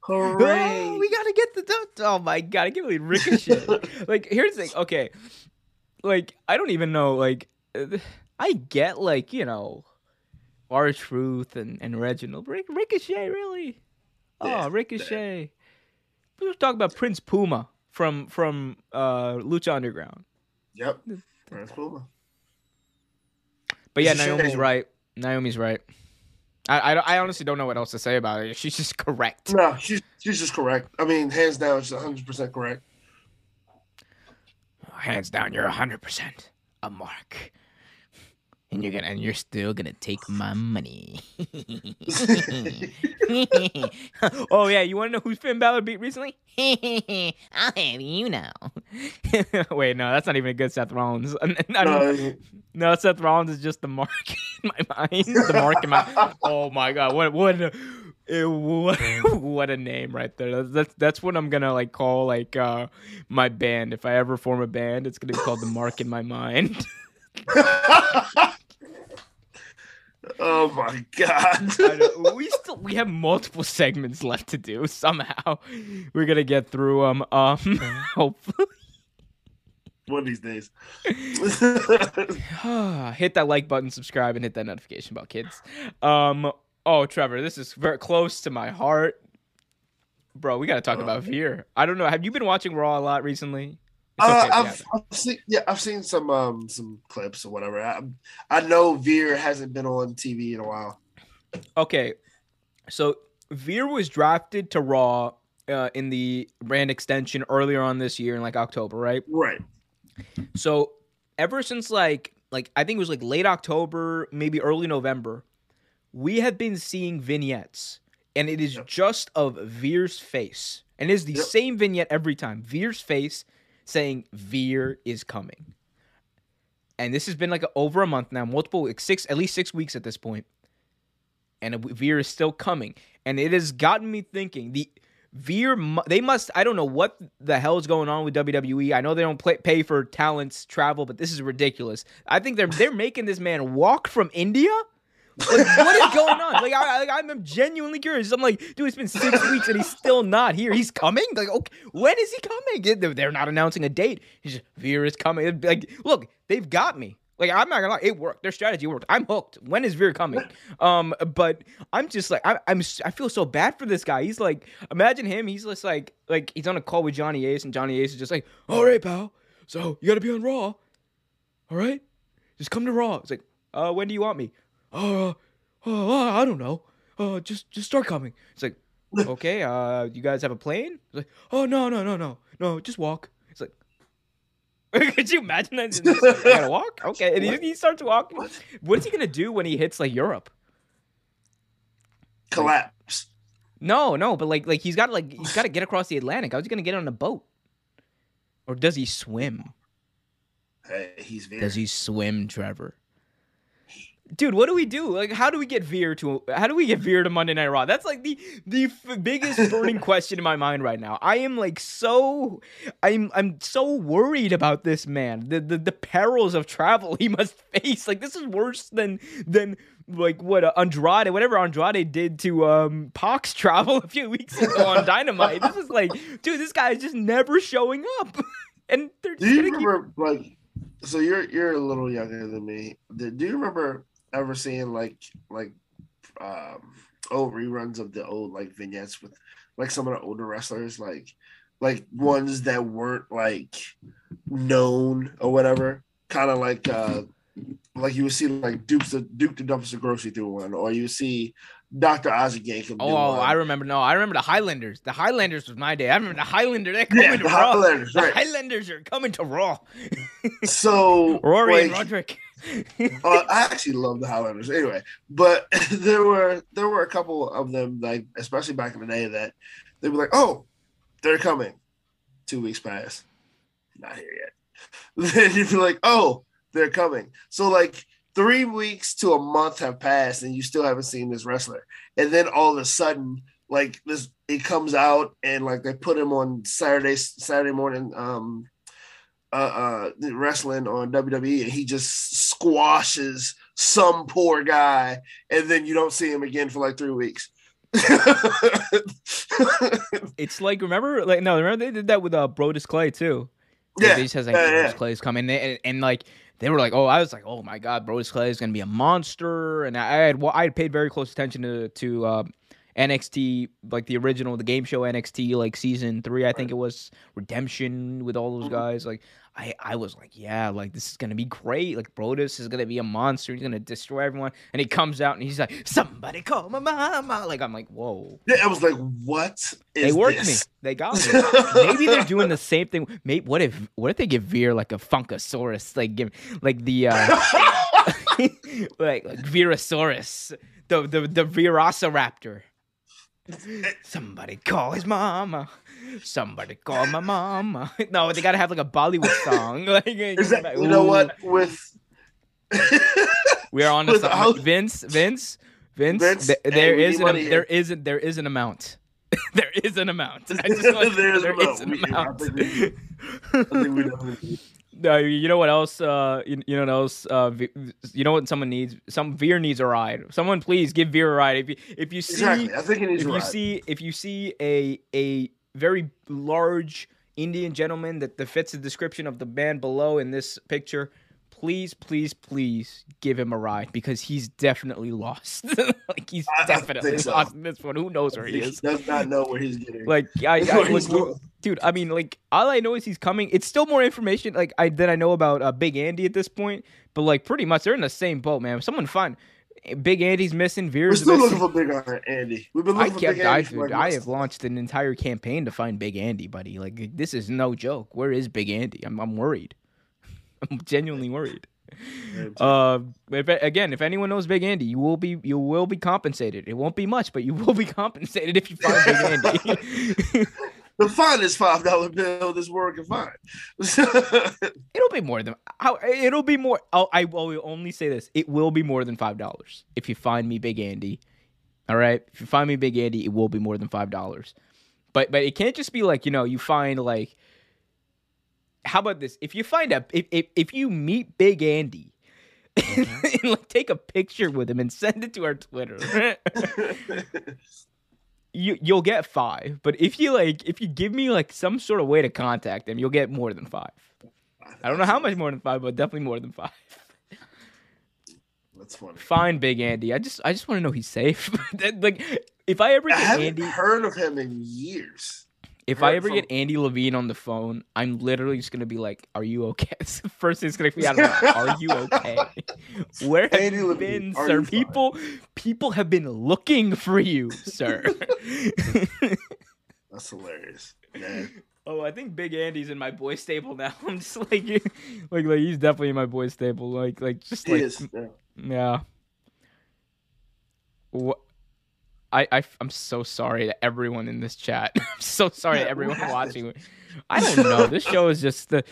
Hooray! Oh, we gotta get the. Oh my god! I can't believe Ricochet. like, here's the thing. Okay, like I don't even know. Like, I get like you know, R-Truth and and Reginald. Ric- Ricochet, really? Oh, yeah, Ricochet. Let's talk about Prince Puma from from uh, Lucha Underground. Yep, Prince Puma. But yeah, Naomi's right. Naomi's right. I, I, I, honestly don't know what else to say about it. She's just correct. No, she's she's just correct. I mean, hands down, she's 100 percent correct. Hands down, you're 100 percent a mark and you're gonna and you're still gonna take my money. oh yeah, you wanna know who Finn Balor beat recently? I'll have you know. Wait, no, that's not even a good Seth Rollins. no, no, Seth Rollins is just the mark in my mind. The mark in my. Oh my god, what what. A, it, what, what a name right there. That's that's what I'm gonna like call like uh my band. If I ever form a band, it's gonna be called the Mark in My Mind. Oh my god! we still we have multiple segments left to do. Somehow, we're gonna get through them. Um, hopefully, one of these days. hit that like button, subscribe, and hit that notification bell, kids. Um, oh, Trevor, this is very close to my heart, bro. We gotta talk oh. about Veer. I don't know. Have you been watching Raw a lot recently? Uh, I've, I've, seen yeah, I've seen some um some clips or whatever. I, I know Veer hasn't been on TV in a while. Okay, so Veer was drafted to Raw uh, in the brand extension earlier on this year in like October, right? Right. So ever since like like I think it was like late October, maybe early November, we have been seeing vignettes, and it is yep. just of Veer's face, and it is the yep. same vignette every time. Veer's face saying Veer is coming. And this has been like a, over a month now, multiple like six at least six weeks at this point. And Veer is still coming. And it has gotten me thinking. The Veer, they must. I don't know what the hell is going on with WWE. I know they don't play, pay for talents travel, but this is ridiculous. I think they're they're making this man walk from India. Like, what is going on? Like, I, like, I'm genuinely curious. I'm like, dude, it's been six weeks and he's still not here. He's coming. Like, okay, when is he coming? They're- not announcing a date. He's just Veer is coming. Like, look, they've got me. Like, I'm not gonna lie, it worked. Their strategy worked. I'm hooked. When is Veer coming? Um, but I'm just like, I, I'm, I feel so bad for this guy. He's like, imagine him. He's just like, like he's on a call with Johnny Ace, and Johnny Ace is just like, all right, pal. So you gotta be on Raw. All right, just come to Raw. It's like, uh, when do you want me? Uh, uh, I don't know. Uh, just just start coming. It's like, okay. Uh, you guys have a plane? It's like, oh no no no no no, just walk. It's like. Could you imagine that? Just, I gotta walk. Okay, and he, he starts walking. What is he gonna do when he hits like Europe? Collapse. No, no, but like, like he's got like he's got to get across the Atlantic. How's he gonna get on a boat? Or does he swim? Hey, he's very. Does he swim, Trevor? Dude, what do we do? Like, how do we get Veer to how do we get Veer to Monday Night Raw? That's like the the f- biggest burning question in my mind right now. I am like so I'm I'm so worried about this man. The the, the perils of travel he must face. Like this is worse than than like what uh, Andrade, whatever Andrade did to um PAC's travel a few weeks ago on Dynamite. This is like, dude, this guy is just never showing up, and they're Do you gonna keep remember like? So you're you're a little younger than me. Do you remember ever seeing like like um old reruns of the old like vignettes with like some of the older wrestlers like like ones that weren't like known or whatever kind of like uh like you would see like Duke's the Duke the Dumpster Droese do one or you see Dr. Isaac Yankem do Oh, one. I remember. No, I remember the Highlanders. The Highlanders was my day. I remember the Highlanders. They're coming yeah, to the Raw. Highlanders, The right. Highlanders are coming to Raw. So Rory and Roderick. uh, I actually love the Highlanders anyway, but there were there were a couple of them like especially back in the day that they were like, oh, they're coming. Two weeks pass, not here yet. Then you'd be like, oh, they're coming. So like three weeks to a month have passed and you still haven't seen this wrestler, and then all of a sudden like this it comes out and like they put him on Saturday Saturday morning um uh, uh wrestling on WWE and he just squashes some poor guy and then you don't see him again for like three weeks. it's like remember, like no, remember they did that with uh Brodus Clay too. yeah, he says like yeah, Brodus yeah. Clay's coming, and, and like they were like, oh, I was like, oh my god, Brodus Clay is gonna be a monster, and I had well, I had paid very close attention to to uh, NXT, like the original, the game show NXT, like season three, I think it was Redemption with all those Mhm. guys, like. I, I was like, yeah, like this is gonna be great. Like Brodus is gonna be a monster. He's gonna destroy everyone. And he comes out and he's like, somebody call my mama. Like I'm like, whoa. Yeah, I was like, what is They worked me. They got me. Maybe they're doing the same thing. Maybe what if what if they give Veer like a Funkasaurus, like give like the uh like like Veerosaurus, the the the Velociraptor. Somebody call his mama. Somebody call my mama. No, they gotta have like a Bollywood song. like Is that, you know what? With We are on to With something. how- Vince, Vince, Vince. Vince, th- there is an money there here. isn't there is an amount. there is an amount. I just want, There's an amount. We- I amount. think I think we No, you know what else? Uh, you, you know what else? Uh, you know what someone needs? Some Veer needs a ride. Someone please give Veer a ride. If you if you see exactly. I think it needs if a you see if you see a a very large Indian gentleman that, that fits the description of the man below in this picture, please, please, please give him a ride because he's definitely lost. like he's I- I definitely think so. lost in this one. Who knows where he he is? does not know where he's getting. Like I, I Where he's look, dude. I mean, like all I know is he's coming. It's still more information like I than I know about uh, Big Andy at this point. But like pretty much they're in the same boat, man. Someone find Big Andy's missing, We're still missing. looking for Big Andy. We've been I looking for kept. Big I, Andy. for, like, I have launched an entire campaign to find Big Andy, buddy. Like this is no joke. Where is Big Andy? I'm I'm worried. I'm genuinely worried. Uh, if again, if anyone knows Big Andy, you will be you will be compensated. It won't be much, but you will be compensated if you find Big Andy. the finest five dollar bill this world can find. It'll be more than how it'll be more. I'll, I will only say this: it will be more than five dollars if you find me Big Andy. All right, if you find me Big Andy, it will be more than five dollars. but but it can't just be like you know you find like. How about this? If you find a if if, if you meet Big Andy. Mm-hmm. and like take a picture with him and send it to our Twitter. you you'll get five, but if you like if you give me like some sort of way to contact him, you'll get more than five. I don't know how much more than five, but definitely more than five. That's funny. Fine, Big Andy. I just I just want to know he's safe. Like if I ever I haven't Andy, heard of him in years. If I ever from- get Andy Leavine on the phone, I'm literally just gonna be like, "Are you okay?" First thing it's gonna be out of my mouth. Are you okay? Where have Andy you Leavine, been, sir? you fine? People people have been looking for you, sir. That's hilarious. Oh, I think Big Andy's in my boy stable now. I'm just like, like, like he's definitely in my boy stable. Like, like just He like, is. Yeah. yeah. What? I, I I'm so sorry to everyone in this chat. I'm so sorry to everyone watching. I don't know. This show is just the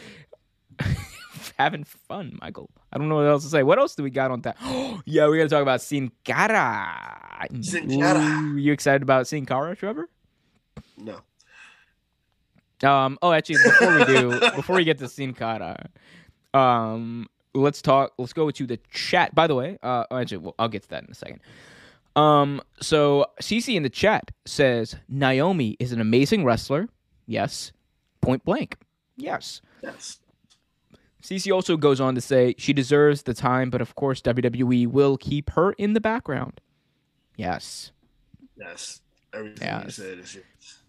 having fun, Michael. I don't know what else to say. What else do we got on that? yeah, we got to talk about Sin Cara. Sin Cara. You excited about Sin Cara, Trevor? No. Um. Oh, actually, before we do, before we get to Sin Cara, um, let's talk. Let's go to the chat. By the way, uh, actually, well, I'll get to that in a second. Um. So CC in the chat says Naomi is an amazing wrestler. Yes. Point blank. Yes. Yes. CC also goes on to say she deserves the time, but of course WWE will keep her in the background. Yes. Yes. Everything you said is yes.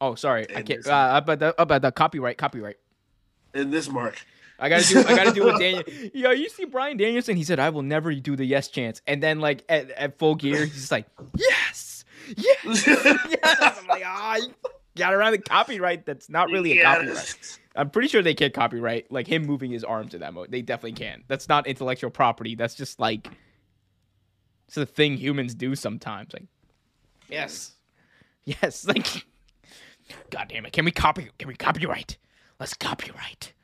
Oh, sorry. I can't. Uh, about the about the copyright. Copyright. In this mark. I gotta do. I gotta do what Daniel. Yo, you see Bryan Danielson? He said, "I will never do the yes chance," and then like at, at full gear, he's just like, "Yes, yes, yes." I'm like, ah, you got around the copyright. That's not really a copyright. I'm pretty sure they can't copyright like him moving his arms in that mode. They definitely can. That's not intellectual property. That's just like it's a thing humans do sometimes. Like, yes, yes. Like, God damn it! Can we copy? Can we copyright? Let's copyright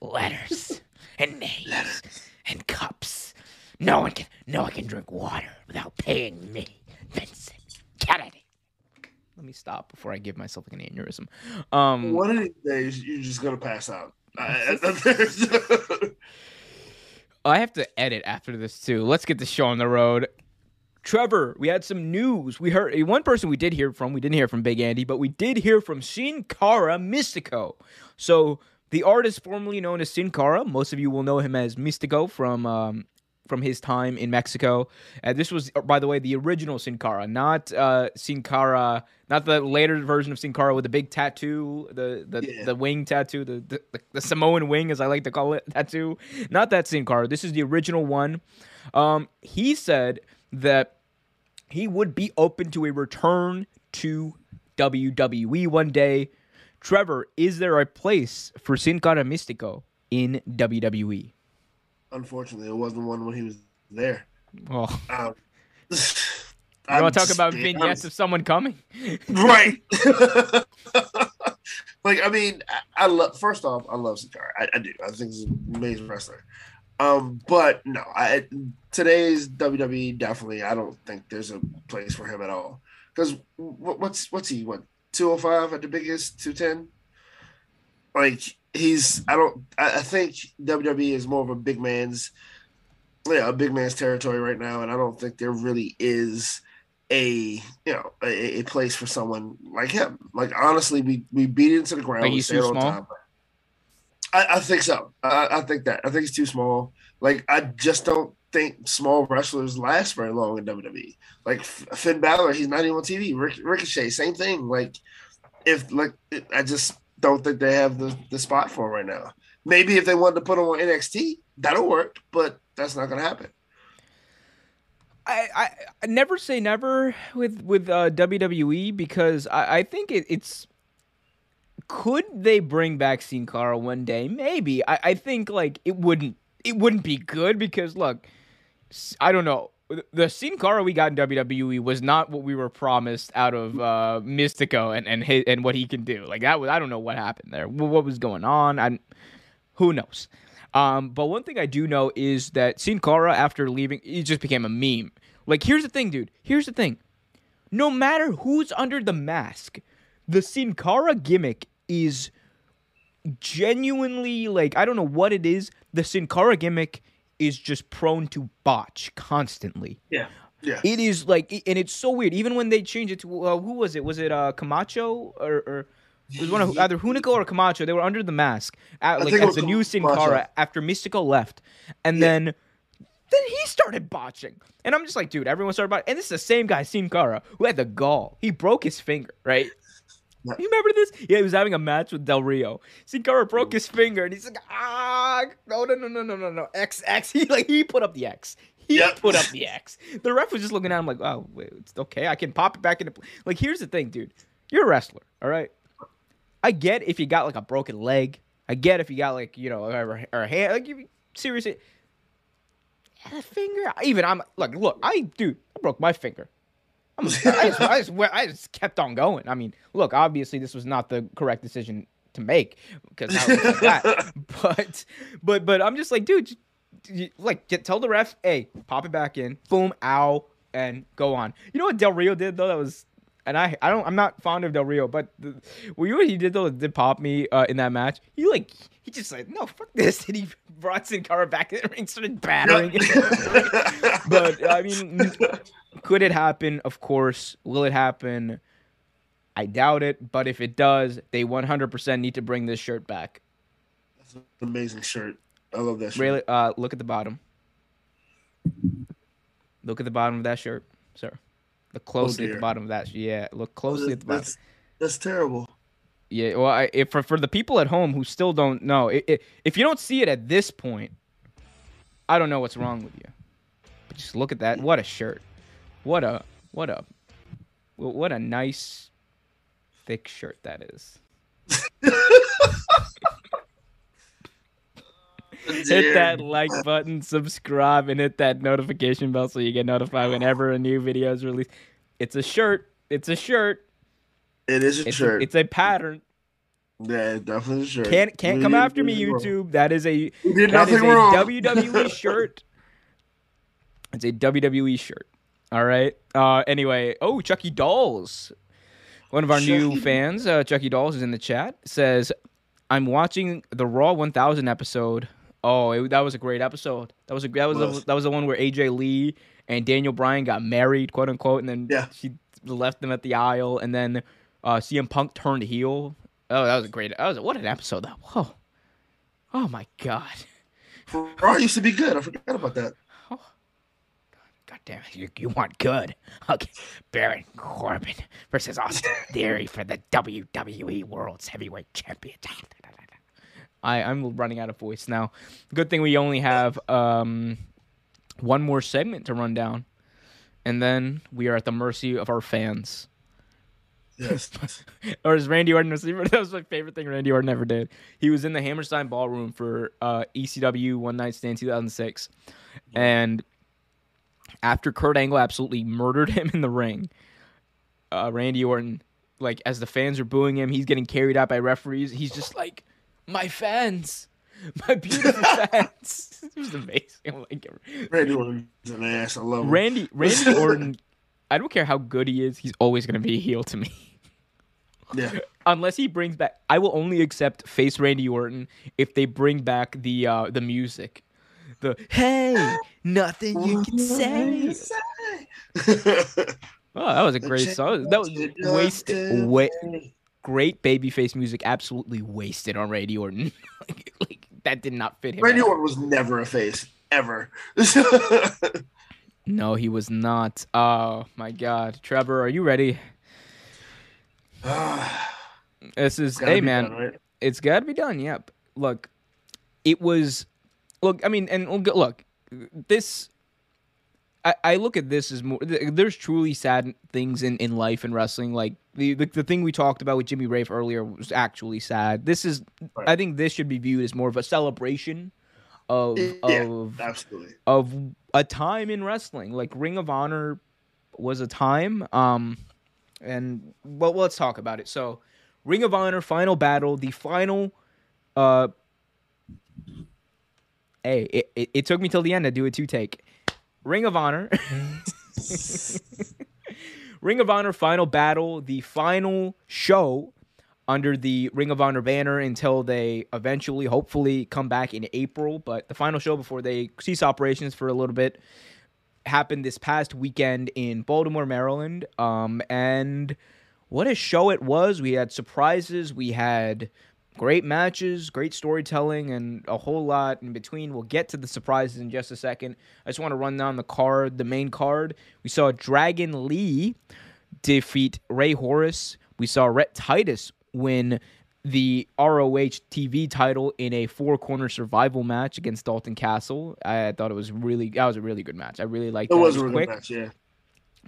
letters and names and cups. No one can. No one can drink water without paying me, Vincent Kennedy. Let me stop before I give myself like an aneurysm. Um, One of these days, you're just gonna pass out. I, I- I have to edit after this too. Let's get the show on the road. Trevor, we had some news. We heard one person we did hear from. We didn't hear from Big Andy, but we did hear from Sin Cara Mystico. So the artist formerly known as Sin Cara, most of you will know him as Mystico from um, from his time in Mexico. And this was, by the way, the original Sin Cara, not uh, Sin Cara, not the later version of Sin Cara with the big tattoo, the the, Yeah. the wing tattoo, the, the the Samoan wing, as I like to call it, tattoo. Not that Sin Cara. This is the original one. Um, he said that he would be open to a return to WWE one day. Trevor, is there a place for Sin Cara Mystico in? WWE? Unfortunately, it wasn't one when he was there. Oh, Um, you want to talk about vignettes of someone coming? right? like, I mean, I, I love. First off, I love Sin Cara. I, I do. I think he's an amazing wrestler. Um, but no, I today's WWE definitely. I don't think there's a place for him at all. Because what, what's what's he? What two hundred five at the biggest? Two ten. Like he's. I don't. I, I think WWE is more of a big man's. Yeah, a big man's territory right now, and I don't think there really is a you know a, a place for someone like him. Like honestly, we we beat it into the ground. Like he's too it all the small? time. I, I think so. I, I think that. I think he's too small. Like I just don't think small wrestlers last very long in WWE. Like Finn Balor, he's not even on TV. Ricochet, same thing. Like if like I just don't think they have the the spot for right now. Maybe if they wanted to put him on NXT, that'll work, but that's not gonna happen. I, I, never say never with with uh, WWE because I, I think it, it's could they bring back Sin Cara one day? Maybe. I, I think like it wouldn't it wouldn't be good because look, I don't know. The Sin Cara we got in WWE was not what we were promised out of uh, Mystico and and his, and what he can do. Like that was I don't know what happened there. What was going on? I who knows. Um, but one thing I do know is that Sin Cara, after leaving, he just became a meme. Like, here's the thing, dude. Here's the thing. no matter who's under the mask, the Sin Cara gimmick is genuinely like I don't know what it is. The Sin Cara gimmick is just prone to botch constantly. Yeah. Yeah. It is like, and it's so weird. Even when they changed it to uh, who was it? Was it uh, Camacho or, or it was one of either Hunico or Camacho? They were under the mask at, like think it as was the new Sin Cara after Mystico left, and Yeah. then then he started botching, and I'm just like, dude, everyone started botching, and this is the same guy, Sin Cara, who had the gall. He broke his finger, right? Yeah. You remember this? Yeah, he was having a match with Del Rio. Sin Cara broke his finger, and he's like, ah, no, no, no, no, no, no, no, X, X. He like he put up the X. He Yep. put up the X. The ref was just looking at him like, oh, wait, it's okay. I can pop it back into. Play. Like, here's the thing, dude. You're a wrestler, all right. I get if you got like a broken leg. I get if you got like you know or, or a hand. Like, you, seriously, a finger. Even I'm like, look, I dude, I broke my finger. I'm, I, just, I, just, I just kept on going. I mean, look, obviously this was not the correct decision to make because now it looks like. But, but, but I'm just like, dude, like, get, tell the ref, hey, pop it back in, boom, ow, and go on. You know what Del Rio did though? That was, and I, I don't, I'm not fond of Del Rio, but the, well, you know what he did though? that Did pop me uh, in that match? He like, he just like, no, fuck this, and he brought Cara back in the ring, started battering. him. but I mean, could it happen? Of course. Will it happen? I doubt it. But if it does, they 100% need to bring this shirt back. That's an amazing shirt. I love that shirt. Really, uh, look at the bottom. Look at the bottom of that shirt, sir. Look closely at the bottom of that. Yeah, look closely at the bottom. That's that's terrible. Yeah, well, I, if for for the people at home who still don't know, i i if you don't see it at this point, I don't know what's wrong with you. But just look at that. What a shirt. What a what a what a nice thick shirt that is. hit that like button, subscribe, and hit that notification bell so you get notified whenever a new video is released. It's a shirt. It's a shirt. It is a It's shirt. a, it's a pattern. yeah, definitely a shirt. Can't can't We come after me, wrong. YouTube. That is a did that is a wrong. WWE shirt. It's a WWE shirt. All right. Uh. Anyway. Oh, Chucky Dolls. One of our new fans, uh, Chucky Dolls, is in the chat. Says, "I'm watching the Raw 1000 episode. Oh, it, that was a great episode. That was a that was, Was. The, that was the one where AJ Lee and Daniel Bryan got married, quote unquote, and then Yeah. she left them at the aisle, and then uh, CM Punk turned heel. Oh, that was a great. That was what an episode. That whoa. Oh my god. Raw used to be good. I forgot about that. Oh. God damn it, you, you want good. Okay. Baron Corbin versus Austin Theory for the WWE World's Heavyweight Championship. I, I'm running out of voice now. Good thing we only have um, one more segment to run down. And then we are at the mercy of our fans. Yes. or is Randy Orton was that was my favorite thing Randy Orton ever did. He was in the Hammerstein Ballroom for uh, ECW One Night Stand 2006, and after Kurt Angle absolutely murdered him in the ring, uh, Randy Orton, like as the fans are booing him, he's getting carried out by referees. He's just like, "My fans, my beautiful fans." it was amazing. Like, Randy Orton's an ass. I love him. Randy Randy Orton. I don't care how good he is. He's always gonna be a heel to me. Yeah. unless he brings back I will only accept face Randy Orton if they bring back the uh the music. The hey, nothing you can say. Oh, that was a great song. That was wasted. Wa- great babyface music, absolutely wasted on Randy Orton. like, like that did not fit him. Randy. Orton was never a face ever. No, he was not. Oh my god. Trevor, are you ready? This is hey man. done, right? It's got to be done. Yep. Look, it was. Look, I mean, and look, look, this. I, I look at this as more. There's truly sad things in, in life and wrestling. Like the, the the thing we talked about with Jimmy Rave earlier was actually sad. This is. Right. I think this should be viewed as more of a celebration of Yeah, of absolutely. of a time in wrestling. Like Ring of Honor was a time. Um, and well, let's talk about it. So, Ring of Honor final battle, the final. Uh, hey, it, it, it took me till the end to do a two take. Ring of Honor. Ring of Honor Final Battle, the final show under the Ring of Honor banner until they eventually, hopefully, come back in April. But the final show before they cease operations for a little bit happened this past weekend in Baltimore, Maryland. Um, and what a show it was! We had surprises. We had great matches, great storytelling, and a whole lot in between. We'll get to the surprises in just a second. I just want to run down the card, the main card. We saw Dragon Lee defeat Rey Horus. We saw Rhett Titus win the ROH TV title in a four corner survival match against Dalton Castle. I thought it was really that was a really good match. I really liked It that. was a It really good match, yeah.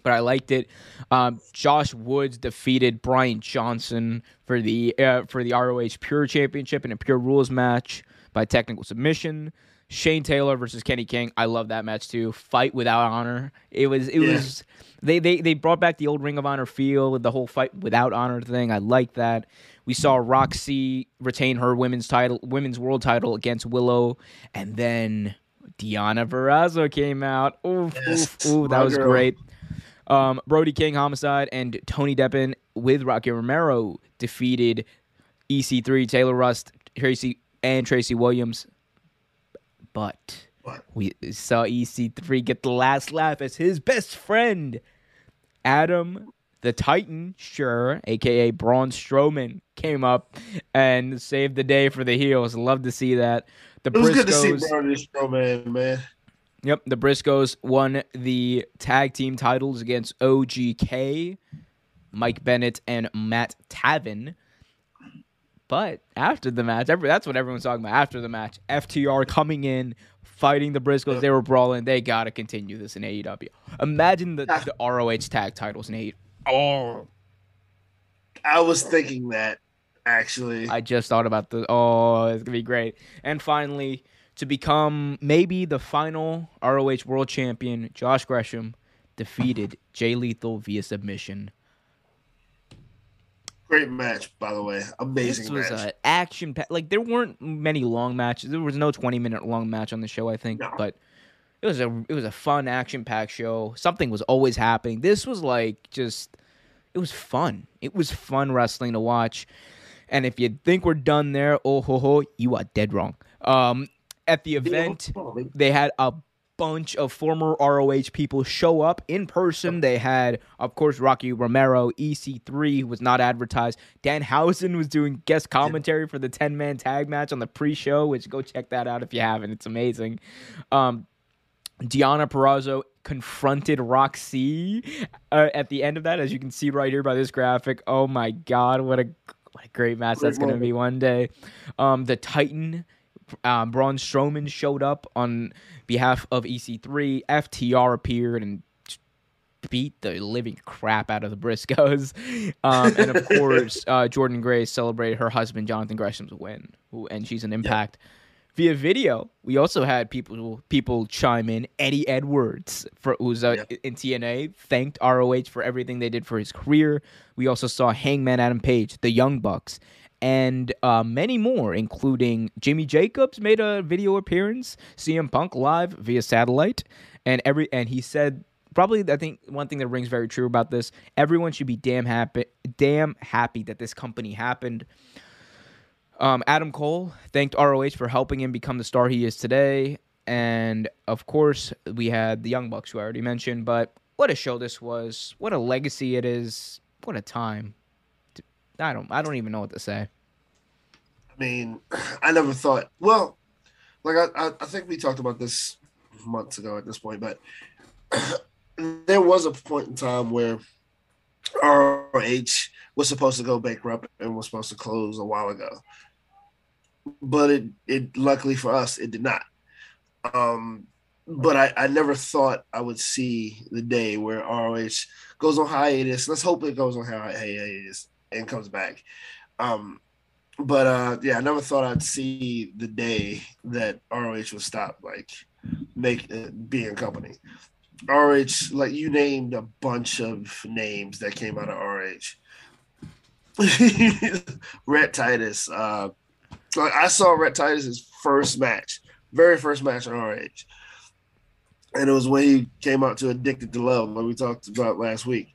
but I liked it. Um, Josh Woods defeated Brian Johnson for the uh, for the ROH Pure Championship in a Pure Rules match by technical submission. Shane Taylor versus Kenny King. I love that match too. Fight without honor. It was it Yeah. was they, they they brought back the old Ring of Honor feel with the whole fight without honor thing. I like that. We saw Roxy retain her women's title, women's world title against Willow, and then Deonna Purrazzo came out. Oof, Yes, oof, ooh, that my was girl. great. Um, Brody King, Homicide, and Tony Deppen with Rocky Romero defeated EC3, Taylor Rust, Tracy, and Tracy Williams. But we saw EC3 get the last laugh as his best friend, Adam the Titan, sure, aka Braun Strowman, came up and saved the day for the heels. Love to see that. The it was good to see Briscoes- Braun Strowman, man. Yep, the Briscoes won the tag team titles against OGK, Mike Bennett, and Matt Taven. But after the match, every, that's what everyone's talking about. After the match, FTR coming in, fighting the Briscoes. They were brawling. They got to continue this in AEW. Imagine the, the ROH tag titles in AEW. Oh, I was thinking that actually. I just thought about the. Oh, it's gonna be great. And finally, to become maybe the final ROH World Champion, Josh Gresham defeated Jay Lethal via submission. Great match, by the way. Amazing this was match. action pa- like there weren't many long matches. There was no 20 minute long match on the show, I think, No. but it was a it was a fun action packed show. Something was always happening. This was like just it was fun. It was fun wrestling to watch. And if you think we're done there, oh ho ho, you are dead wrong. Um at the event, they had a bunch of former ROH people show up in person. They had, of course, Rocky Romero, EC3, who was not advertised. Danhausen was doing guest commentary for the 10 man tag match on the pre show, which go check that out if you haven't. It's amazing. Um, Deonna Purrazzo confronted Roxy uh, at the end of that, as you can see right here by this graphic. Oh my God, what a what a great match Great that's going to be one day. Um, the Titan, um, Braun Strowman showed up on behalf of EC3. FTR appeared and beat the living crap out of the Briscoes. Um, and of course, uh, Jordynne Grace celebrated her husband Jonathan Gresham's win, who, and she's an impact. Via video, we also had people people chime in. Eddie Edwards, for, who's uh, in TNA, thanked ROH for everything they did for his career. We also saw Hangman Adam Page, the Young Bucks, and uh, many more, including Jimmy Jacobs made a video appearance, CM Punk live via satellite, and every and he said probably I think one thing that rings very true about this: everyone should be damn happy, damn happy that this company happened. Um, Adam Cole thanked ROH for helping him become the star he is today, and of course we had the Young Bucks, who I already mentioned. But what a show this was! What a legacy it is! What a time! I don't, I don't even know what to say. I mean, I never thought. Well, like I, I, think we talked about this months ago at this point, but there was a point in time where ROH was supposed to go bankrupt and was supposed to close a while ago, but it, it luckily for us, it did not. Um, but I, I never thought I would see the day where ROH goes on hiatus. Let's hope it goes on hiatus and comes back. Um, but uh, yeah, I never thought I'd see the day that ROH would stop like make uh, being a company. ROH, like you named a bunch of names that came out of ROH. Rhett Titus. Uh, like I saw Rhett Titus's first match, very first match on ROH, and it was when he came out to Addicted to Love, like we talked about last week.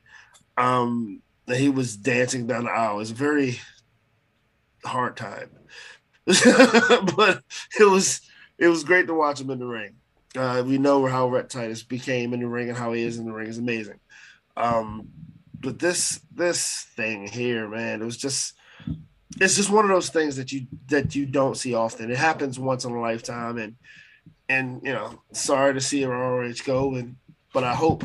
Um, he was dancing down the aisle. It was a very hard time, but it was it was great to watch him in the ring. Uh, we know how Rhett Titus became in the ring and how he is in the ring is amazing. Um, but this this thing here, man, it was just it's just one of those things that you that you don't see often. It happens once in a lifetime, and and you know, sorry to see ROH go, and but I hope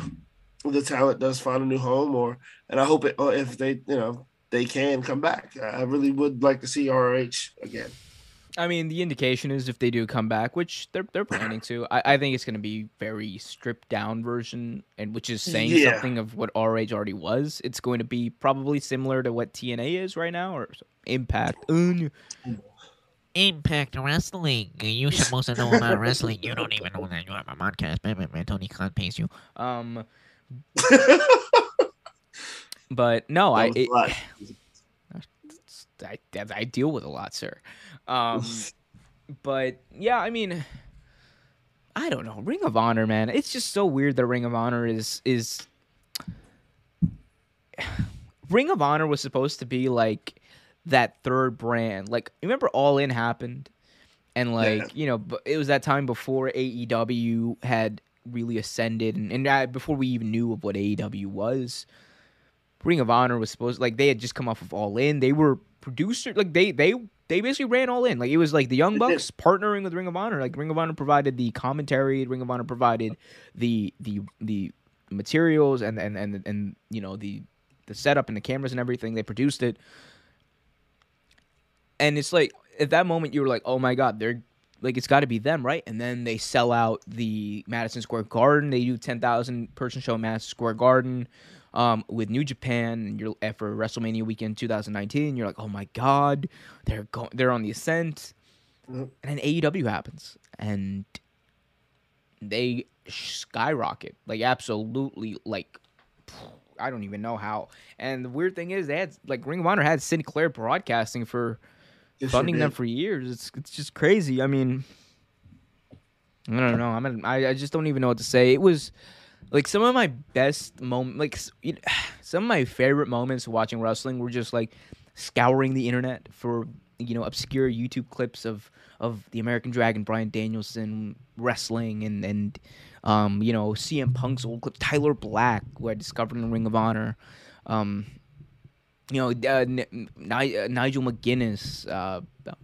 the talent does find a new home, or and I hope it or if they you know they can come back. I really would like to see RH again. I mean, the indication is if they do come back, which they're they're planning to. I, I think it's going to be very stripped down version, and which is saying Yeah. something of what RH already was. It's going to be probably similar to what TNA is right now, or Impact. Impact Wrestling. You're supposed to know about wrestling. You don't even know that you have a podcast. Man, man, man, Tony Khan pays you. Um, but no, I, it, I I deal with a lot, sir. Um, but yeah, I mean, I don't know. Ring of Honor, man. It's just so weird that Ring of Honor is is Ring of Honor was supposed to be like that third brand. Like remember All In happened and like, Yeah. you know, but it was that time before AEW had really ascended and, and uh, before we even knew of what AEW was. Ring of Honor was supposed like they had just come off of All In. They were producer like they they they basically ran all in. Like it was like the Young Bucks partnering with Ring of Honor. Like Ring of Honor provided the commentary, Ring of Honor provided the the the materials and and and and you know the the setup and the cameras and everything. They produced it. And it's like at that moment you were like, "Oh my god, they're like it's got to be them, right?" And then they sell out the Madison Square Garden. They do 10,000 person show in Madison Square Garden um, with New Japan and you're for WrestleMania weekend 2019. You're like, oh my god, they're going, they're on the ascent, Yep. and then AEW happens and they skyrocket like absolutely like I don't even know how. And the weird thing is, they had like Ring of Honor had Sinclair Broadcasting for Sure funding them for years. It's it's just crazy. I mean, I don't know. I'm an, I I just don't even know what to say. It was like some of my best moment, like some of my favorite moments watching wrestling were just like scouring the internet for you know obscure YouTube clips of of the American Dragon, Bryan Danielson wrestling, and and um you know CM Punk's old clip, Tyler Black, who I discovered in the Ring of Honor. Um, you know, uh, N- Ni- uh, Nigel McGuinness, uh,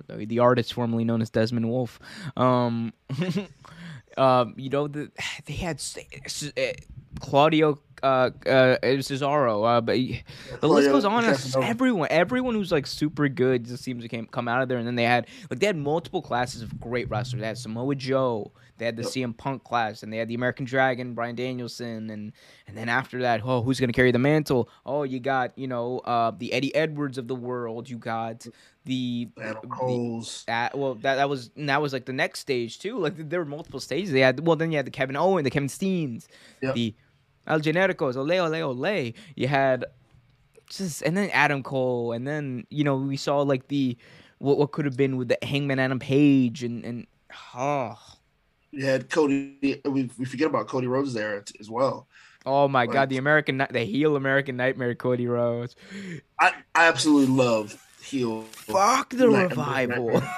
the artist formerly known as Desmond Wolfe. Um, um, you know, the, they had uh, Claudio uh, uh, Cesaro, uh, but he- the list Claudio goes on. Everyone, everyone who's like super good just seems to came, come out of there. And then they had like they had multiple classes of great wrestlers. They had Samoa Joe, they had the Yep. CM Punk class, and they had the American Dragon, Bryan Danielson, and and then after that, oh, who's gonna carry the mantle? Oh, you got you know uh, the Eddie Edwards of the world. You got the the- Coles. well that that was and that was like the next stage too. Like there were multiple stages. They had well then you had the Kevin Owen, the Kevin Steens, Yep. the El Genericos, Ole Ole Ole. You had just and then Adam Cole, and then you know we saw like the what what could have been with the Hangman Adam Page and and oh You had Cody. We, we forget about Cody Rhodes there as well. oh my Like- god the American the heel American Nightmare Cody Rhodes. I, I absolutely love heel. Fuck the Night- revival.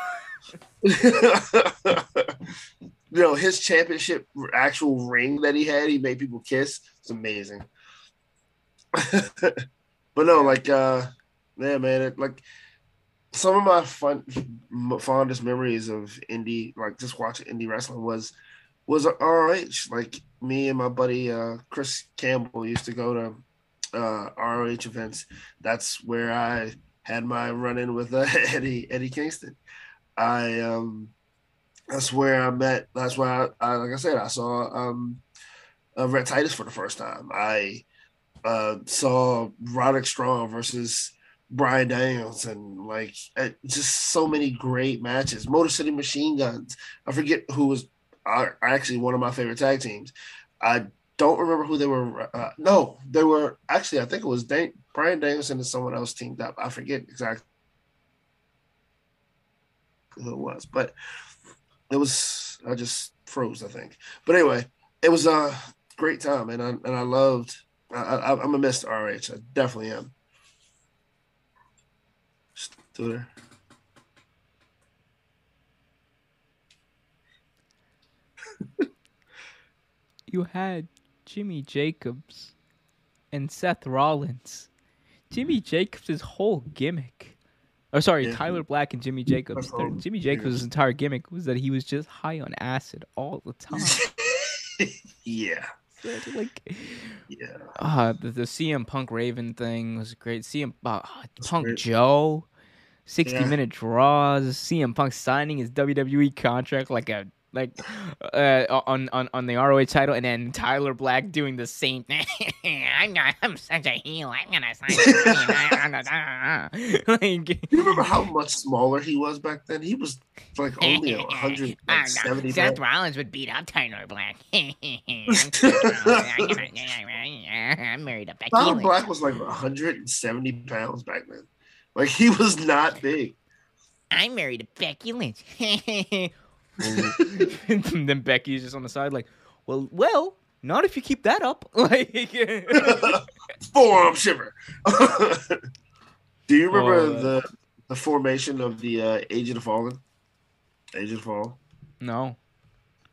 you know his championship actual ring that he had, he made people kiss. It's amazing. but no, like, uh, yeah, man, it, like some of my fun, fondest memories of indie, like just watching indie wrestling was was ROH. Like me and my buddy uh, Chris Campbell used to go to uh, ROH events. That's where I had my run in with uh, Eddie Eddie Kingston. I um that's where I met. That's why I, I like I said I saw um uh, Rhett Titus for the first time. I uh saw Roderick Strong versus Brian Daniels and like uh, just so many great matches. Motor City Machine Guns. I forget who was uh, actually one of my favorite tag teams. I don't remember who they were. Uh, no, they were actually. I think it was Dan- Bryan Danielson and someone else teamed up. I forget exactly who it was, but it was. I just froze. I think. But anyway, it was a great time, and I and I loved I, I'm a Mr. RH. I definitely am. Still there. You had Jimmy Jacobs and Seth Rollins. Jimmy Jacobs' whole gimmick. Oh, sorry, Yeah. Tyler Black and Jimmy Jacobs. Seth Rollins. Jimmy Jacobs' entire gimmick was that he was just high on acid all the time. yeah, So, like, yeah. uh, the, the CM Punk Raven thing was great. CM uh, Punk great. Joe, 60 Yeah. minute draws. CM Punk signing his WWE contract like a like uh, on on on the ROH title, and then Tyler Black doing the same thing. I'm not, I'm such a heel. I'm gonna sign. like, You remember how much smaller he was back then? He was like only a hundred Ah, like. Seth pounds. Rollins would beat up Tyler Black. I'm married to Becky Tyler Lynch. Black was like 170 pounds back then. Like he was not big. I'm married to Becky Lynch. and then Becky's just on the side, like, well, well, not if you keep that up. Like, Forearm shiver. Do you remember Oh, uh, the the formation of the uh, Agent of Fallen? Age of the Fall no.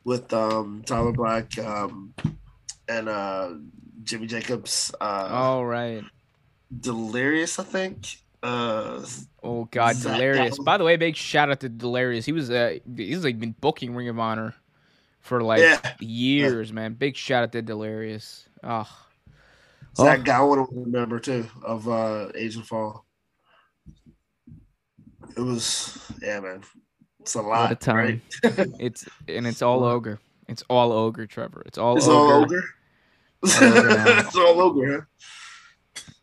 with um, Tyler Black um, and uh, Jimmy Jacobs. Uh, All right. Delirious, I think. Uh, Oh God, Zach Delirious. Gallo. By the way, big shout out to Delirious. He was uh, he's like been booking Ring of Honor for like Yeah. years, man. Big shout out to Delirious. Oh, Zach Oh. Gowen was a member too of uh, Age of the Fall. It was, yeah, man. It's a lot. a time. Right? it's and it's all ogre. It's all ogre, Trevor. It's all It's ogre. all ogre. ogre it's all ogre. Huh?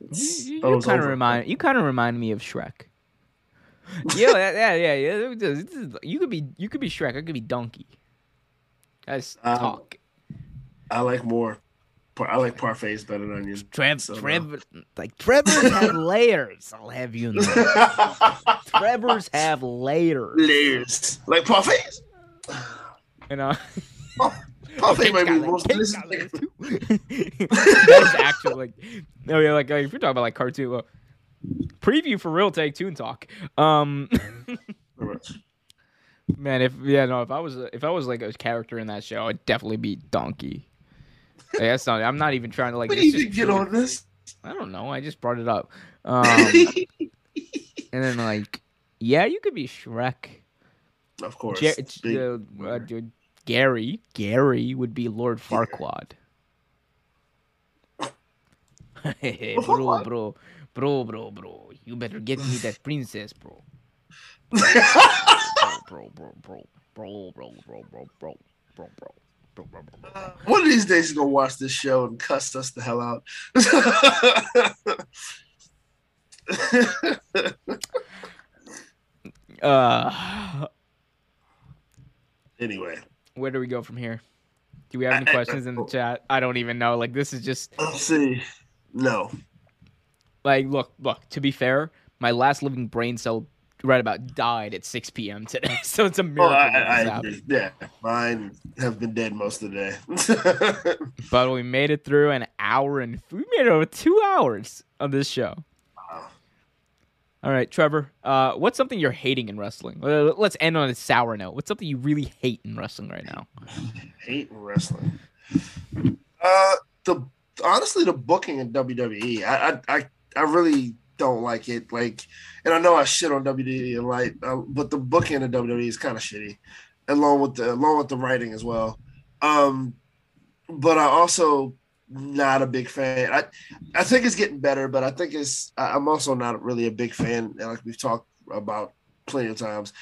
You, you, thought it was kind of remind you kind of remind me of Shrek. yeah, yeah, yeah, yeah. This is- You could be you could be Shrek. I could be Donkey. Guys, Um, talk. I like more. I like parfaits better than onion. Trev, so no. Trevor, like Trevor's have layers. I'll have you know. Trevor's have layers. Layers like parfaits. You know. Parfait might be Pink the most got delicious. layers thing. too. that is actually like, oh yeah, like, like if you're talking about like cartoon preview for real take tune talk. Um, man, if yeah, no, if I was if I was like a character in that show, I'd definitely be Donkey. Like, that's not. I'm not even trying to like. We need to get on this. I don't know. I just brought it up. Um, and then like, yeah, you could be Shrek. of course. Jer- uh, uh, dude, Gary, Gary would be Lord Farquaad. hey, bro, bro, bro, bro, bro. You better get me that princess, bro. Bro, bro, bro, bro, bro, bro, bro, bro, bro, bro, bro, bro, bro, bro, bro. One of these days, gonna watch this show and cuss us the hell out. Uh, anyway, where do we go from here? Do we have any I- I- questions in the oh. chat? I don't even know. Like, this is just let's see. No, like, look, look. To be fair, my last living brain cell right about died at 6 p.m. today, so it's a oh, miracle. I, that I, I yeah, mine have been dead most of the day. But we made it through an hour and we made it over two hours of this show. All right, Trevor. Uh, what's something you're hating in wrestling? Uh, Let's end on a sour note. What's something you really hate in wrestling right now? Hate wrestling. Uh, the honestly, the booking in WWE, I, I, I, I really don't like it. Like, and I know I shit on WWE a lot, uh, but the booking in WWE is kind of shitty, along with the along with the writing as well. Um, but I also not a big fan. I, I think it's getting better, but I think it's. I'm also not really a big fan. Like we've talked about plenty of times,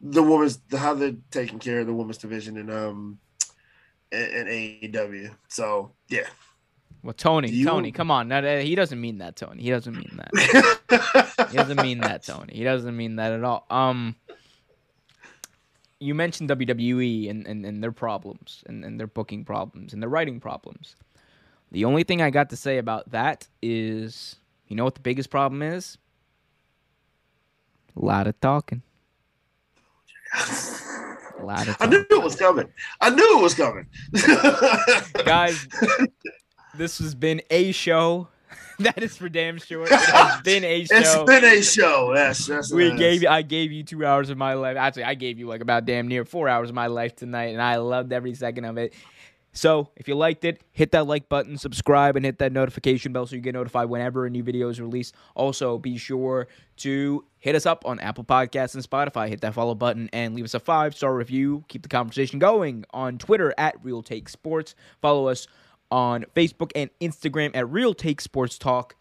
the women's how they're taking care of the women's division and um in, in AEW. So yeah, Well, Tony, you- Tony, come on. No, no, he doesn't mean that, Tony. He doesn't mean that. He doesn't mean that, Tony. He doesn't mean that at all. Um, you mentioned WWE and, and, and their problems and, and their booking problems and their writing problems. The only thing I got to say about that is, you know what the biggest problem is? A lot of talking. A lot of I knew it was coming. I knew it was coming. Guys, this has been a show. that is for damn sure. It has been a show. It's been a show. Yes, yes. we gave you I gave you two hours of my life. Actually, I gave you like about damn near four hours of my life tonight, and I loved every second of it. So if you liked it, hit that like button, subscribe, and hit that notification bell so you get notified whenever a new video is released. Also, be sure to hit us up on Apple Podcasts and Spotify. Hit that follow button and leave us a five star review. Keep the conversation going on Twitter at Real Take Sports. Follow us on Facebook and Instagram at Real Take Sports Talk.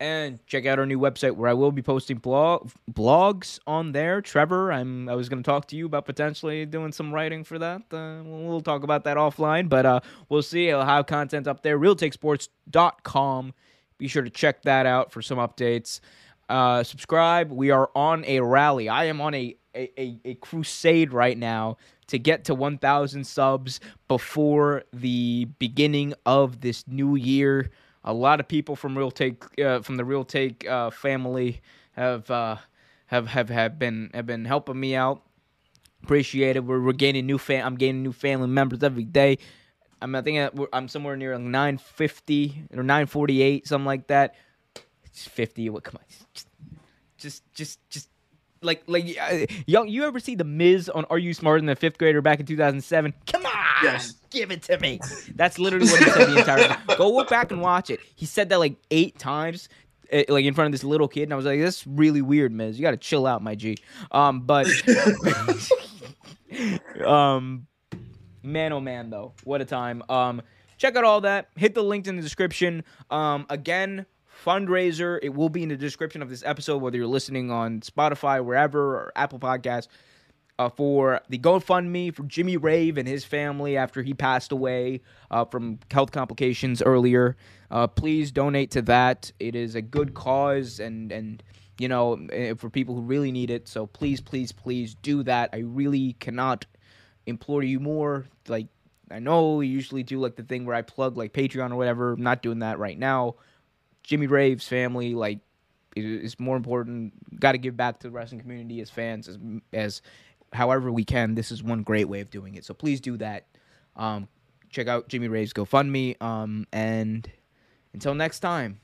And check out our new website where I will be posting blog blogs on there. Trevor, I'm I was going to talk to you about potentially doing some writing for that. Uh, we'll, talk about that offline, but uh, we'll see. I'll have content up there. RealTakeSports.com. Be sure to check that out for some updates. Uh, subscribe. We are on a rally. I am on a, a, a crusade right now to get to 1,000 subs before the beginning of this new year. A lot of people from Real Take uh, from the Real Take uh, family have uh, have have have been have been helping me out. Appreciate it. We're, we're gaining new fam. I'm gaining new family members every day. I'm I think I- we're- I'm somewhere near like 950 or 948, something like that. It's 50. What? Come on, just just just like like uh, yo, you ever see the Miz on Are You Smarter Than a Fifth Grader back in 2007? Come on, Yes. Give it to me. That's literally what he said the entire time. Go look back and watch it. He said that like eight times. eh, Like in front of this little kid, and I was like, "That's really weird, Miz. You got to chill out, my G." Um, but um, man, oh man, though, what a time. Um, check out all that. Hit the link in the description. Um, again, fundraiser. It will be in the description of this episode, whether you're listening on Spotify, wherever, or Apple Podcasts. Uh, for the GoFundMe for Jimmy Rave and his family after he passed away uh, from health complications earlier. Uh, please donate to that. It is a good cause and and you know eh, for people who really need it. So please, please, please do that. I really cannot implore you more. Like I know we usually do like the thing where I plug like Patreon or whatever. I'm not doing that right now. Jimmy Rave's family like is more important. Got to give back to the wrestling community as fans as as however we can. This is one great way of doing it. So please do that. Um, check out Jimmy Rave's GoFundMe. Um, and until next time,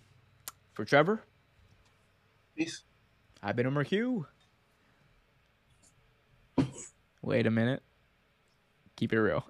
for Trevor, Peace. I've been Omer Hugh. Wait a minute. Keep it real.